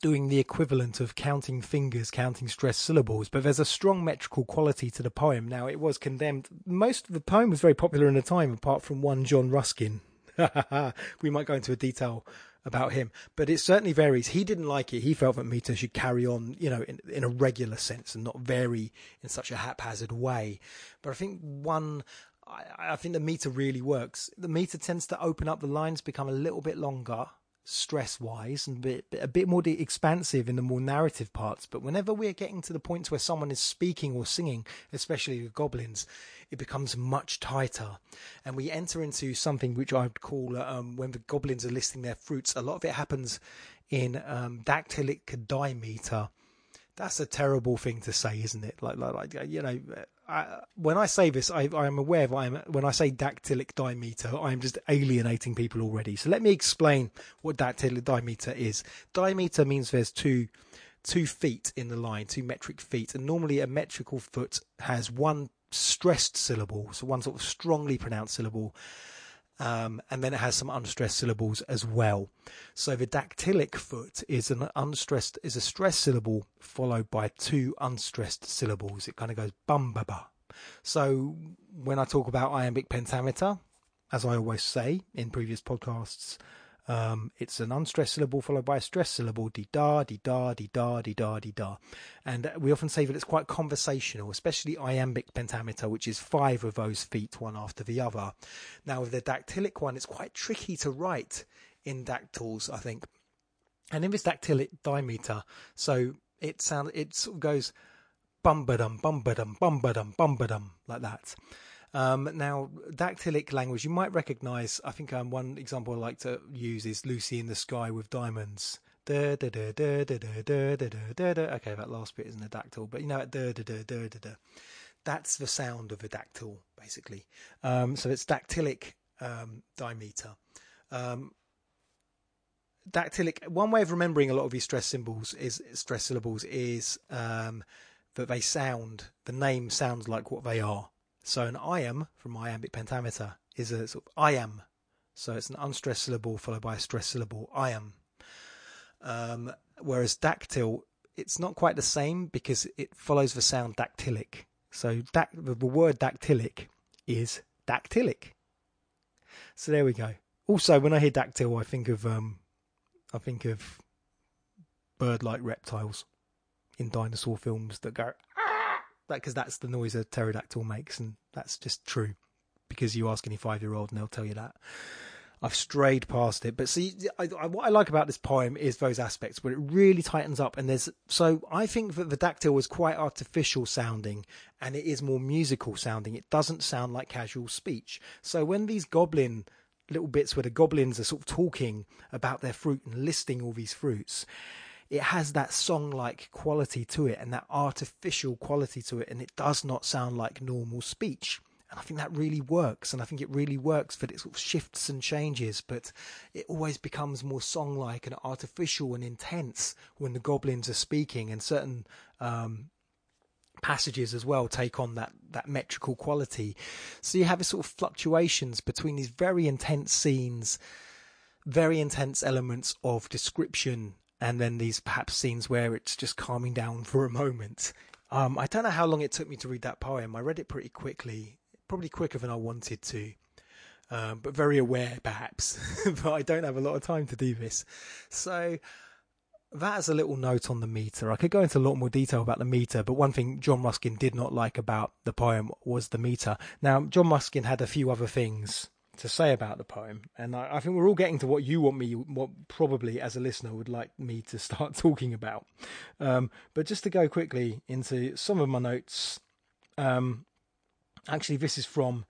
doing the equivalent of counting fingers, counting stressed syllables, but there's a strong metrical quality to the poem. Now, it was condemned. Most of the poem was very popular in the time, apart from one John Ruskin. [laughs] we might go into a detail about him, but it certainly varies. He didn't like it. He felt that meter should carry on, you know, in, in a regular sense and not vary in such a haphazard way. But I think one I, I, think the meter really works. The meter tends to open up the lines, become a little bit longer, stress wise and a bit, a bit more expansive in the more narrative parts. But whenever we're getting to the points where someone is speaking or singing, especially the goblins, it becomes much tighter. And we enter into something which I'd call um, when the goblins are listing their fruits. A lot of it happens in um, dactylic dimeter. That's a terrible thing to say, isn't it? Like, like, like you know, I, when I say this, I, I am aware of I'm, when I say dactylic dimeter, I'm just alienating people already. So let me explain what dactylic dimeter is. Dimeter means there's two two feet in the line, two metric feet, and normally a metrical foot has one stressed syllable, so one sort of strongly pronounced syllable, um, and then it has some unstressed syllables as well. So the dactylic foot is an unstressed is a stressed syllable followed by two unstressed syllables. It kind of goes bum ba ba. So when I talk about iambic pentameter, as I always say in previous podcasts, um, it's an unstressed syllable followed by a stressed syllable, di da, di da, di da, di da, di da. And we often say that it's quite conversational, especially iambic pentameter, which is five of those feet, one after the other. Now, with the dactylic one, it's quite tricky to write in dactyls, I think. And in this dactylic dimeter, so it sounds, it sort of goes bum ba dum, bum ba dum, bum ba dum, bum ba dum, like that. Um, now, dactylic language, you might recognize, I think um, one example I like to use is Lucy in the Sky with Diamonds. Okay, that last bit isn't a dactyl, but you know, that's the sound of a dactyl, basically. Um, so it's dactylic um, dimeter. Um, dactylic. One way of remembering a lot of these stress symbols is stress syllables is um, that they sound. The name sounds like what they are. So an iamb from iambic pentameter is a sort of iamb. So it's an unstressed syllable followed by a stressed syllable, iamb. Um, whereas dactyl, it's not quite the same because it follows the sound dactylic. So dac- the word dactylic is dactylic. So there we go. Also, when I hear dactyl, I think of um, I think of bird-like reptiles in dinosaur films that go because that's the noise a pterodactyl makes, and that's just true. Because you ask any five-year-old, and they'll tell you that. I've strayed past it, but see, I, I, what I like about this poem is those aspects where it really tightens up, and there's so I think that the dactyl was quite artificial sounding, and it is more musical sounding. It doesn't sound like casual speech. So when these goblin little bits where the goblins are sort of talking about their fruit and listing all these fruits, it has that song like quality to it and that artificial quality to it, and it does not sound like normal speech. And I think that really works, and I think it really works that it sort of shifts and changes, but it always becomes more song like and artificial and intense when the goblins are speaking, and certain um, passages as well take on that that metrical quality. So you have this sort of fluctuations between these very intense scenes, very intense elements of description and then these perhaps scenes where it's just calming down [laughs] for a moment. Um, I don't know how long it took me to read that poem. I read it pretty quickly, probably quicker than I wanted to, um, but very aware perhaps. [laughs] but I don't have a lot of time to do this. So that is a little note on the meter. I could go into a lot more detail about the meter, but one thing John Ruskin did not like about the poem was the meter. Now, John Ruskin had a few other things to say about the poem, and I, I, think we're all getting to what you want me, what probably as a listener would like me to [laughs] start talking about. Um, but just to go quickly into some of my notes, um, actually, this is from.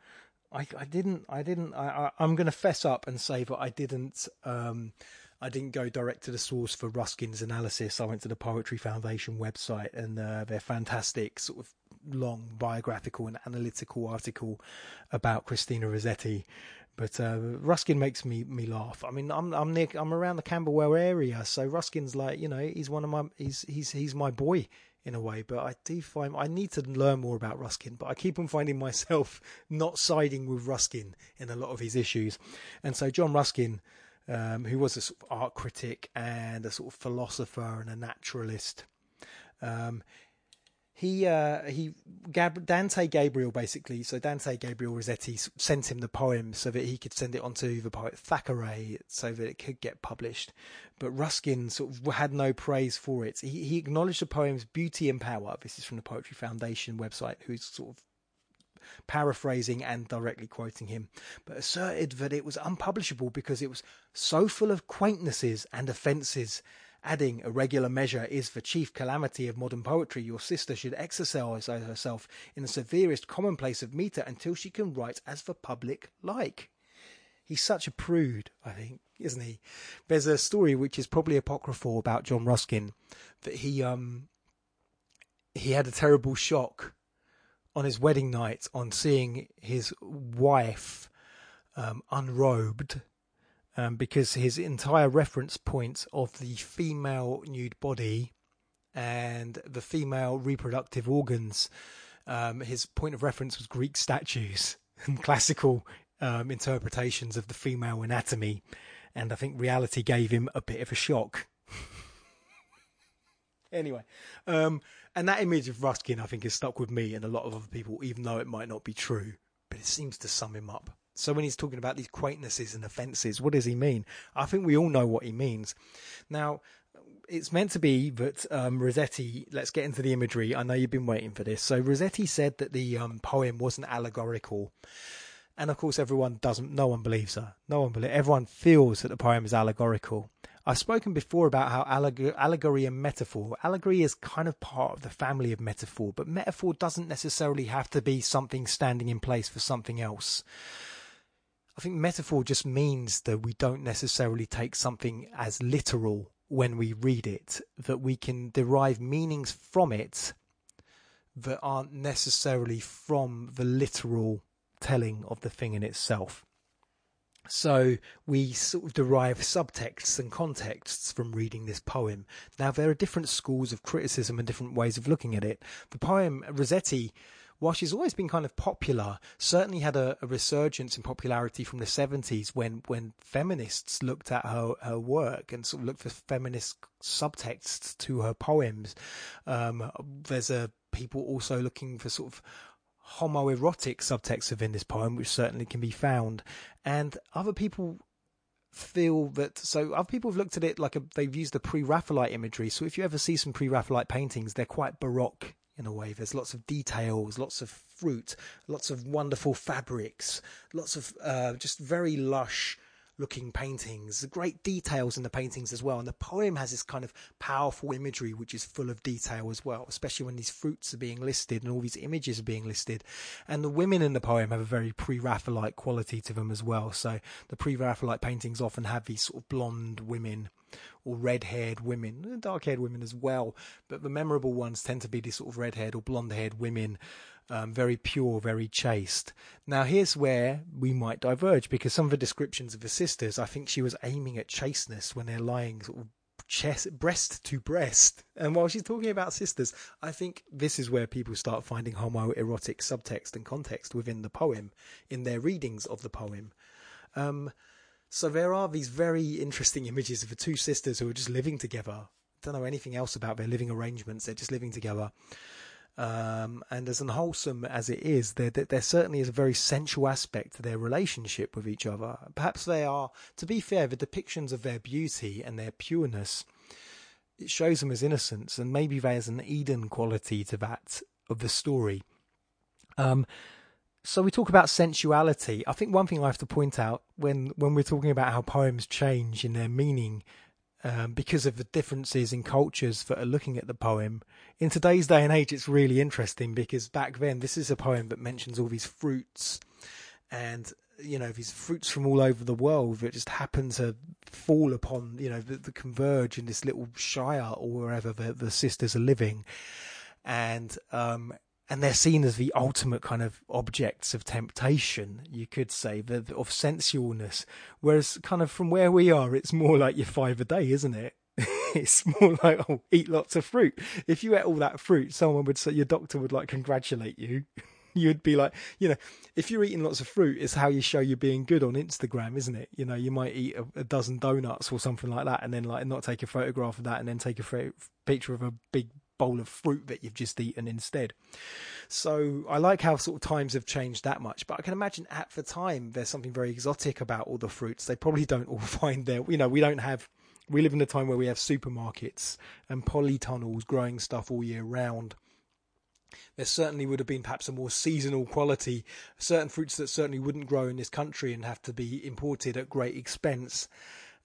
I, I didn't. I didn't. I, I, am going to fess up and say that I didn't. Um, I didn't go direct to the source for Ruskin's analysis. I went to the Poetry Foundation website and uh, their fantastic sort of long biographical and analytical article about Christina Rossetti but uh, Ruskin makes me me laugh. I mean, I'm I'm near, I'm around the Camberwell area, so Ruskin's like you know he's one of my he's he's he's my boy in a way. But I do find I need to learn more about Ruskin. But I keep on finding myself [laughs] not siding with Ruskin in a lot of his issues, and so John Ruskin. Um, who was a sort of art critic and a sort of philosopher and a naturalist. Um, he uh, he Gab- Dante Gabriel basically. So Dante Gabriel Rossetti sent him the poem so that he could send it on to the poet Thackeray so that it could get published. But Ruskin sort of had no praise for it. He he acknowledged the poem's beauty and power. This is from the Poetry Foundation website, who's sort of paraphrasing and directly quoting him, but asserted that it was unpublishable because it was so full of quaintnesses and offences adding a regular measure is the chief calamity of modern poetry. Your sister should exercise herself in the severest commonplace of metre until she can write as the public like. He's such a prude, I think, isn't he? There's a story which is probably apocryphal about John Ruskin that he um he had a terrible shock on his wedding night on seeing his wife um, unrobed um, because his entire reference point of the female nude body and the female reproductive organs. Um, his point of reference was Greek statues [laughs] and classical um, interpretations of the female anatomy, and I think reality gave him a bit of a shock. [laughs] anyway, um, and that image of Ruskin, I think, is stuck with me and a lot of other people, even though it might not be true. But it seems to sum him up. So when he's talking about these quaintnesses and offences, what does he mean? I think we all know what he means. Now, it's meant to be that um, Rossetti. Let's get into the imagery. I know you've been waiting for this. So Rossetti said that the um, poem wasn't allegorical, and of course, everyone doesn't. No one believes her. No one believes. Everyone feels that the poem is allegorical. I've spoken before about how alleg- allegory and metaphor. Allegory is kind of part of the family of metaphor, but metaphor doesn't necessarily have to be something standing in place for something else. I think metaphor just means that we don't necessarily take something as literal when we read it, that we can derive meanings from it that aren't necessarily from the literal telling of the thing in itself. So we sort of derive subtexts and contexts from reading this poem. Now there are different schools of criticism and different ways of looking at it. The poem Rossetti while she's always been kind of popular, certainly had a, a, resurgence in popularity from the 70s when, when feminists looked at her, her work and sort of looked for feminist subtexts to her poems. Um, there's a people also looking for sort of homoerotic subtext within this poem, which certainly can be found. And other people feel that so other people have looked at it like a, they've used the pre-Raphaelite imagery. So if you ever see some pre-Raphaelite paintings, they're quite baroque in a way. There's lots of details, lots of fruit, lots of wonderful fabrics, lots of uh, just very lush looking paintings, great details in the paintings as well. And the poem has this kind of powerful imagery which is full of detail as well, especially when these fruits are being listed and all these images are being listed. And the women in the poem have a very pre Raphaelite quality to them as well. So the pre Raphaelite paintings often have these sort of blonde women or red haired women, dark haired women as well. But the memorable ones tend to be these sort of red haired or blonde haired women um, very pure, very chaste. Now, here's where we might diverge because some of the descriptions of the sisters, I think she was aiming at chasteness when they're lying sort of chest, breast to breast. And while she's talking about sisters, I think this is where people start finding homoerotic subtext and context within the poem in their readings of the poem. Um, so there are these very interesting images of the two sisters who are just living together. Don't know anything else about their living arrangements. They're just living together. Um, and as unwholesome as it is, there, there certainly is a very sensual aspect to their relationship with each other. Perhaps they are, to be fair, the depictions of their beauty and their pureness, it shows them as innocence, and maybe there's an Eden quality to that of the story. Um, so we talk about sensuality. I think one thing I have to point out when when we're talking about how poems change in their meaning um, because of the differences in cultures that are looking at the poem. In today's day and age, it's really interesting because back then, this is a poem that mentions all these fruits and you know these fruits from all over the world that just happen to fall upon you know the, converge in this little shire or wherever the, the sisters are living and um, and they're seen as the ultimate kind of objects of temptation, you could say, the, of sensualness. Whereas, kind of from where we are, it's more like your five a day, isn't it? [laughs] it's more like, oh, eat lots of fruit. If you ate all that fruit, someone would say, your doctor would like congratulate you. [laughs] You'd be like, you know, if you're eating lots of fruit, it's how you show you're being good on Instagram, isn't it? You know, you might eat a, a dozen donuts or something like that, and then like not take a photograph of that, and then take a picture of a big bowl of fruit that you've just eaten instead. So I like how sort of times have changed that much. But I can imagine at the time there's something very exotic about all the fruits. They probably don't all [laughs] find their, you know, we don't have. We live in a time where we have supermarkets and polytunnels growing stuff all year round there certainly would have been perhaps a more seasonal quality, certain fruits that certainly wouldn't grow in this country and have to be imported at great expense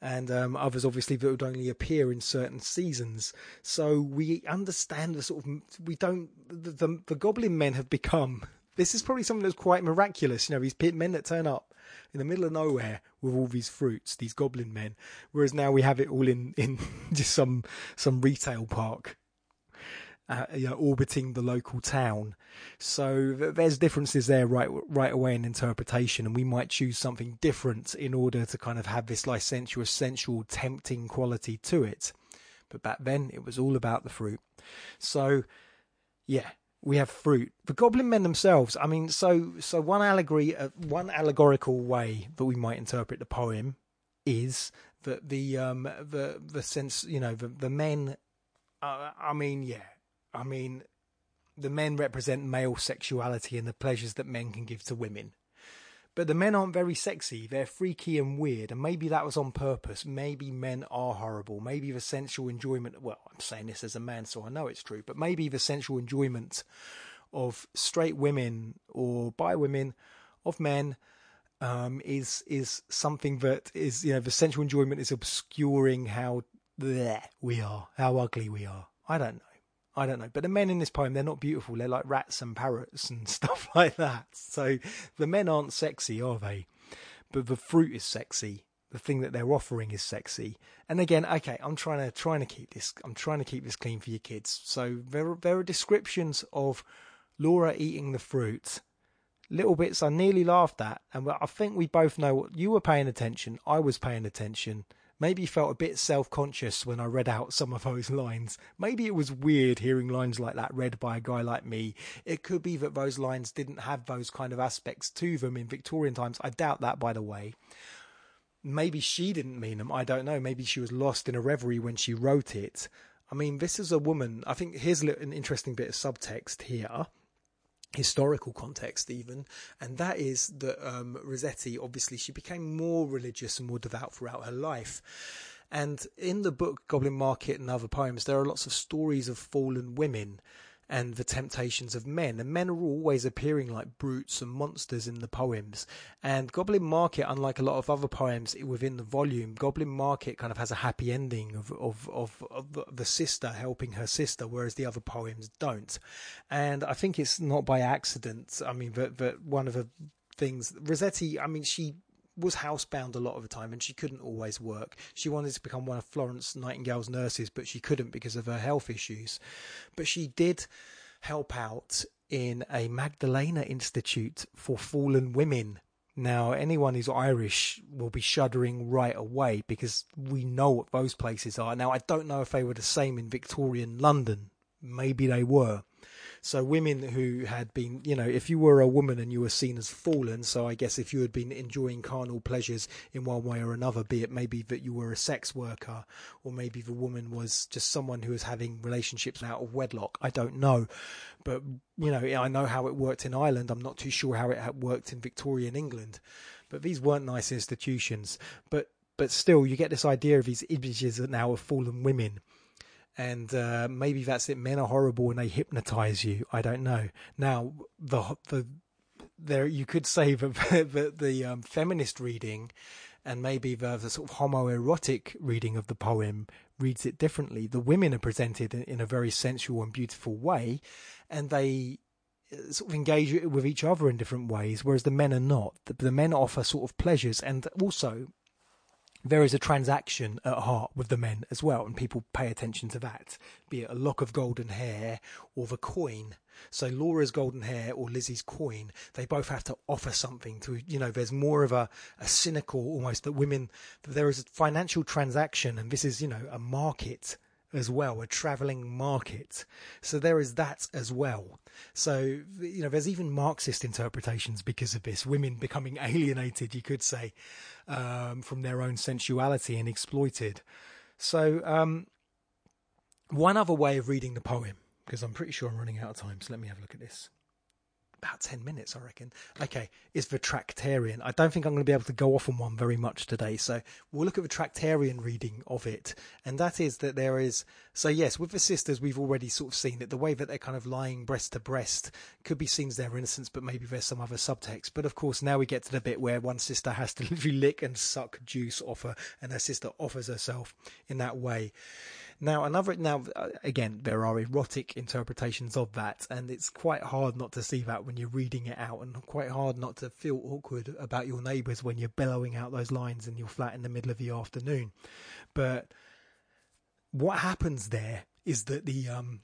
and um, others obviously that would only appear in certain seasons. So we understand the sort of we don't the, the, the Goblin Men have become. This is probably something that's quite miraculous. You know, these men that turn up in the middle of nowhere with all these fruits, these Goblin Men, whereas now we have it all in in [laughs] just some some retail park uh, you know, orbiting the local town. So there's differences there right right away in interpretation, and we might choose something different in order to kind of have this licentious, sensual, tempting quality to it. but back then it was all about the fruit. So, yeah, we have fruit. The goblin men themselves. I mean, so so one allegory, uh, one allegorical way that we might interpret the poem is that the um the the sense you know the the men. Uh, I mean, yeah, I mean, the men represent male sexuality and the pleasures that men can give to women. But the men aren't very sexy. They're freaky and weird. And maybe that was on purpose. Maybe men are horrible. Maybe the sensual enjoyment, well, I'm saying this as a man, so I know it's true, but maybe the sensual enjoyment of straight women or bi women, of men, um, is is something that is, you know, the sensual enjoyment is obscuring how bleh we are, how ugly we are. I don't know. I don't know. But the men in this poem, they're not beautiful. They're like rats and parrots and [laughs] stuff like that. So the men aren't sexy, are they? But the fruit is sexy. The thing that they're offering is sexy. And again, okay, I'm trying to trying to keep this. I'm trying to keep this clean for your kids. So there are, there are descriptions of Laura eating the fruit. Little bits I nearly laughed at, and I think we both know what you were paying attention. I was paying attention maybe felt a bit self conscious when I read out some of those lines. Maybe it was weird hearing lines like that read by a guy like me. It could be that those lines didn't have those kind of aspects to them in Victorian times. I doubt that, by the way. Maybe she didn't mean them. I don't know. Maybe she was lost in a reverie when she wrote it. I mean, this is a woman. I think here's an interesting bit of subtext here historical context even and that is that um, Rossetti obviously she became more religious and more devout throughout her life. And in the book Goblin Market and other poems there are lots of stories of fallen women and the temptations of men. And men are always appearing like brutes and monsters in the poems. And Goblin Market, unlike a lot of other poems within the volume, Goblin Market kind of has a happy ending of, of, of, of the sister helping her sister, whereas the other poems don't. And I think it's not by accident. I mean, that, that one of the things, Rossetti, I mean, she was housebound a lot of the time and she couldn't always work. She wanted to become one of Florence Nightingale's nurses, but she couldn't because of her health issues. But she did help out in a Magdalena Institute for Fallen Women. Now, anyone who's Irish will be shuddering right away because we know what those places are. Now, I don't know if they were the same in Victorian London. Maybe they were. So women who had been, you know, if you were a woman and you were seen as fallen, so I guess if you had been enjoying carnal pleasures in one way or another, be it maybe that you were a sex worker, or maybe the woman was just someone who was having relationships out of wedlock. I don't know, but you know, I know how it worked in Ireland. I'm not too sure how it worked in Victorian England, but these weren't nice institutions. But but still, you get this idea of these images now of fallen women and uh, maybe that's it. Men are horrible and they hypnotize you. I don't know. Now the the there you could say [laughs] that the, the um, feminist reading and maybe the, the, sort of homoerotic reading of the poem reads it differently. The women are presented in, in a very sensual and beautiful way, and they uh, sort of engage with each other in different ways, whereas the men are not. The, the men offer sort of pleasures, and also there is a transaction at heart with the men as well, and people pay attention to that, be it a lock of golden hair or the coin. So Laura's golden hair or Lizzie's coin, they both have to offer something to, you know, there's more of a, a cynical almost that women, there is a financial transaction and this is, you know, a market as well, a traveling market. So there is that as well. So, you know, there's even Marxist interpretations because of this, women becoming [laughs] alienated, you could say, um, from their own sensuality and exploited. So, um, one other way of reading the poem, because I'm pretty sure I'm running out of time, so let me have a look at this about 10 minutes, I reckon. Okay, is the Tractarian. I don't think I'm going to be able to go off on one very much today. So we'll look at the Tractarian reading of it. And that is that there is, so yes, with the sisters, we've already sort of seen that the way that they're kind of lying breast to breast could be seen as their innocence, but maybe there's some other subtext. But of course, now we get to the bit where one sister has to [laughs] literally lick and suck juice off her, and her sister offers herself in that way. Now, another now uh, again, there are erotic interpretations of that, and it's quite hard not to see that when you're reading it out, and quite hard not to feel awkward about your neighbours when you're bellowing out those lines in your flat in the middle of the afternoon. But what happens there is that the um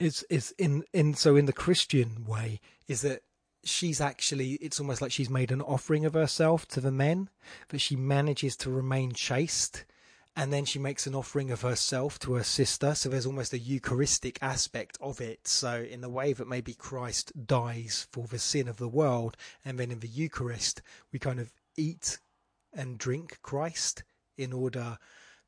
is is in in so in the Christian way is that she's actually it's almost like she's made an offering of herself to the men, but she manages to remain chaste and then she makes an offering of herself to her sister. So there's almost a Eucharistic aspect of it. So in the way that maybe Christ dies for the sin of the world, and then in the Eucharist we kind of eat and drink Christ in order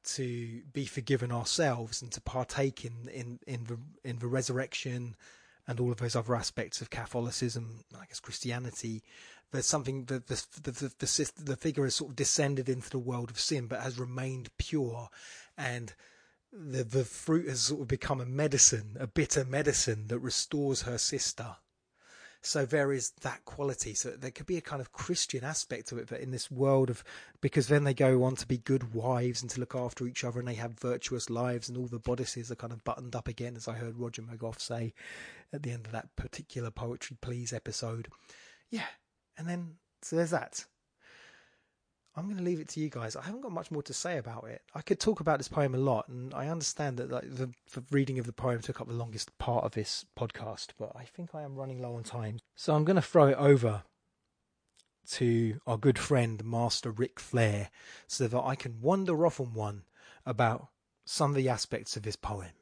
to be forgiven ourselves and to partake in in in the in the resurrection and all of those other aspects of Catholicism, I guess Christianity, there's something that the the, the the the figure has sort of descended into the world of sin, but has remained pure, and the the fruit has sort of become a medicine, a bitter medicine that restores her sister. So there is that quality. So there could be a kind of Christian aspect to it, but in this world of because then they go on to be good wives and to look after each other, and they have virtuous lives, and all the bodices are kind of buttoned up again, as I heard Roger McGough say at the end of that particular Poetry Please episode. Yeah, and then, so there's that. I'm going to leave it to you guys. I haven't got much more to say about it. I could talk about this poem a lot, and I understand that like, the, the, reading of the poem took up the longest part of this podcast, but I think I am running low on time. So I'm going to throw it over to our good friend, Master Ric Flair, so that I can wander off on one about some of the aspects of this poem.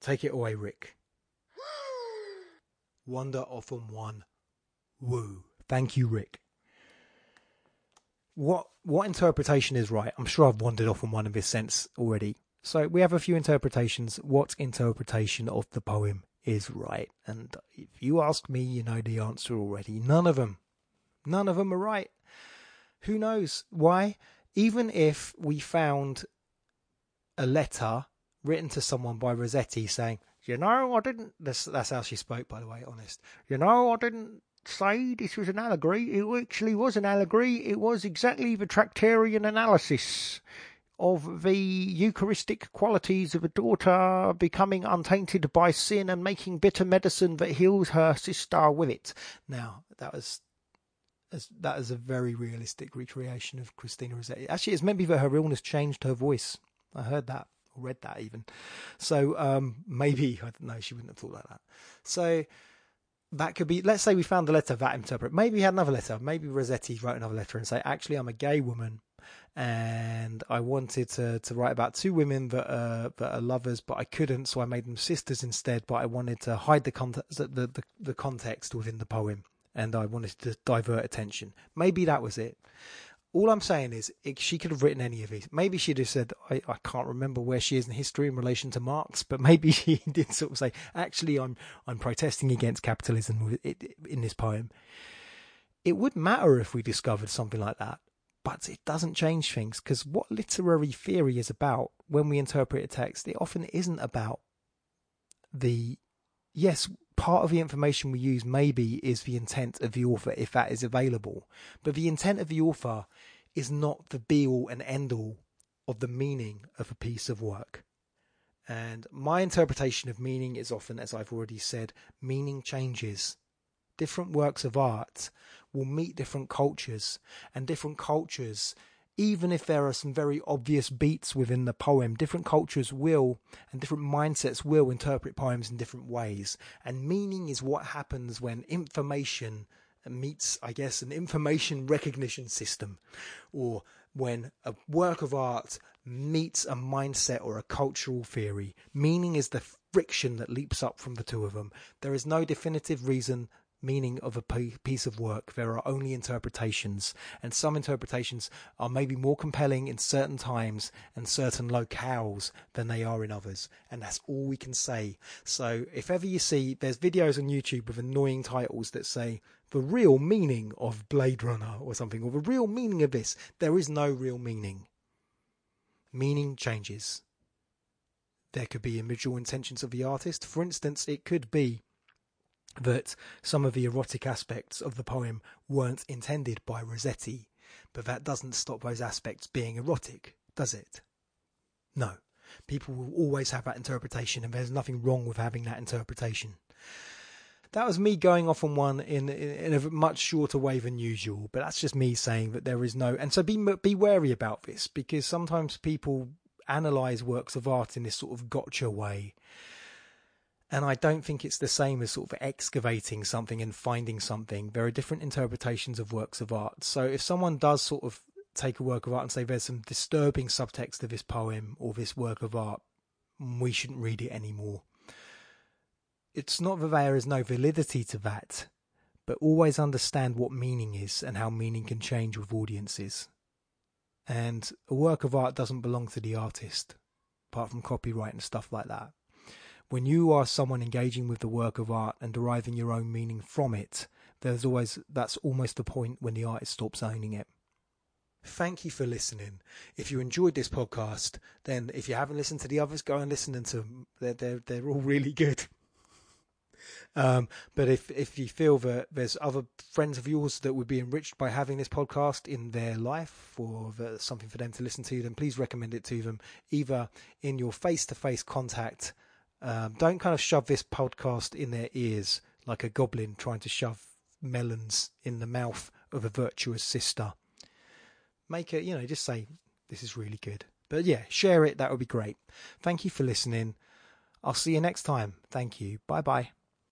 Take it away, Ric. [gasps] wander off on one. Woo. Thank you, Ric. What what interpretation is right? I'm sure I've wandered off on one in this sense already. So we have a few interpretations. What interpretation of the poem is right? And if you ask me, you know the answer already. None of them. None of them are right. Who knows why? Even if we found a letter written to someone by Rossetti saying, "You know, I didn't." That's how she spoke, by the way. Honest. You know, I didn't say this was an allegory. It actually was an allegory. It was exactly the Tractarian analysis of the Eucharistic qualities of a daughter becoming untainted by sin and making bitter medicine that heals her sister with it. Now, that was as that is a very realistic recreation of Christina Rossetti. Actually, it's maybe that her illness changed her voice. I heard that, or read that even. So um, maybe I don't know. She wouldn't have thought like that. So that could be let's say we found the letter that interpret maybe we had another letter maybe rossetti wrote another letter and say actually i'm a gay woman and i wanted to, to write about two women that are, that are lovers but i couldn't so i made them sisters instead but i wanted to hide the the, the, the context within the poem and i wanted to divert attention. Maybe that was it all I'm saying is, it, she could have written any of these. Maybe she'd have said, I, I can't remember where she is in history in relation to Marx, but maybe [laughs] she did sort of say, actually, I'm I'm protesting against capitalism in this poem. It would matter if we discovered something like that, but it doesn't change things because what literary theory is about when we interpret a text, it often isn't about the yes, part of the information we use maybe is the intent of the author if that is available. But the intent of the author is not the be all and end all of the meaning of a piece of work. And my interpretation of meaning is often, as I've already said, meaning changes. Different works of art will meet different cultures, and different cultures even if there are some very obvious beats within the poem, different cultures will and different mindsets will interpret poems in different ways. And meaning is what happens when information meets, I guess, an information recognition system, or when a work of art meets a mindset or a cultural theory. Meaning is the friction that leaps up from the two of them. There is no definitive reason meaning of a piece of work. There are only interpretations, and some interpretations are maybe more compelling in certain times and certain locales than they are in others, and that's all we can say. So, if ever you see, there's videos on YouTube with annoying titles that say, the real meaning of Blade Runner or something, or the real meaning of this, there is no real meaning. Meaning changes. There could be individual intentions of the artist. For instance, it could be that some of the erotic aspects of the poem weren't intended by Rossetti, but that doesn't stop those aspects being erotic, does it? No. People will always have that interpretation, and there's nothing wrong with having that interpretation. That was me going off on one in, in, in a much shorter way than usual, but that's just me saying that there is no. And so be be wary about this because sometimes people analyze works of art in this sort of gotcha way and I don't think it's the same as sort of excavating something and finding something. There are different interpretations of works of art. So if someone does sort of take a work of art and say there's some disturbing subtext to this poem or this work of art, we shouldn't read it anymore. It's not that there is no validity to that, but always understand what meaning is and how meaning can change with audiences. And a work of art doesn't belong to the artist, apart from copyright and stuff like that. When you are someone engaging with the work of art and deriving your own meaning from it, there's always that's almost the point when the artist stops owning it. Thank you for listening. If you enjoyed this podcast, then if you haven't listened to the others, go and listen to them. They're they're, they're all really good. [laughs] Um, but if if you feel that there's other friends of yours that would be enriched by having this podcast in their life, or something for them to listen to, then please recommend it to them, either in your face-to-face contact. Um, don't kind of shove this podcast in their ears like a goblin trying to shove melons in the mouth of a virtuous sister. Make it, you know, just say, this is really good. But yeah, share it. That would be great. Thank you for listening. I'll see you next time. Thank you. Bye bye.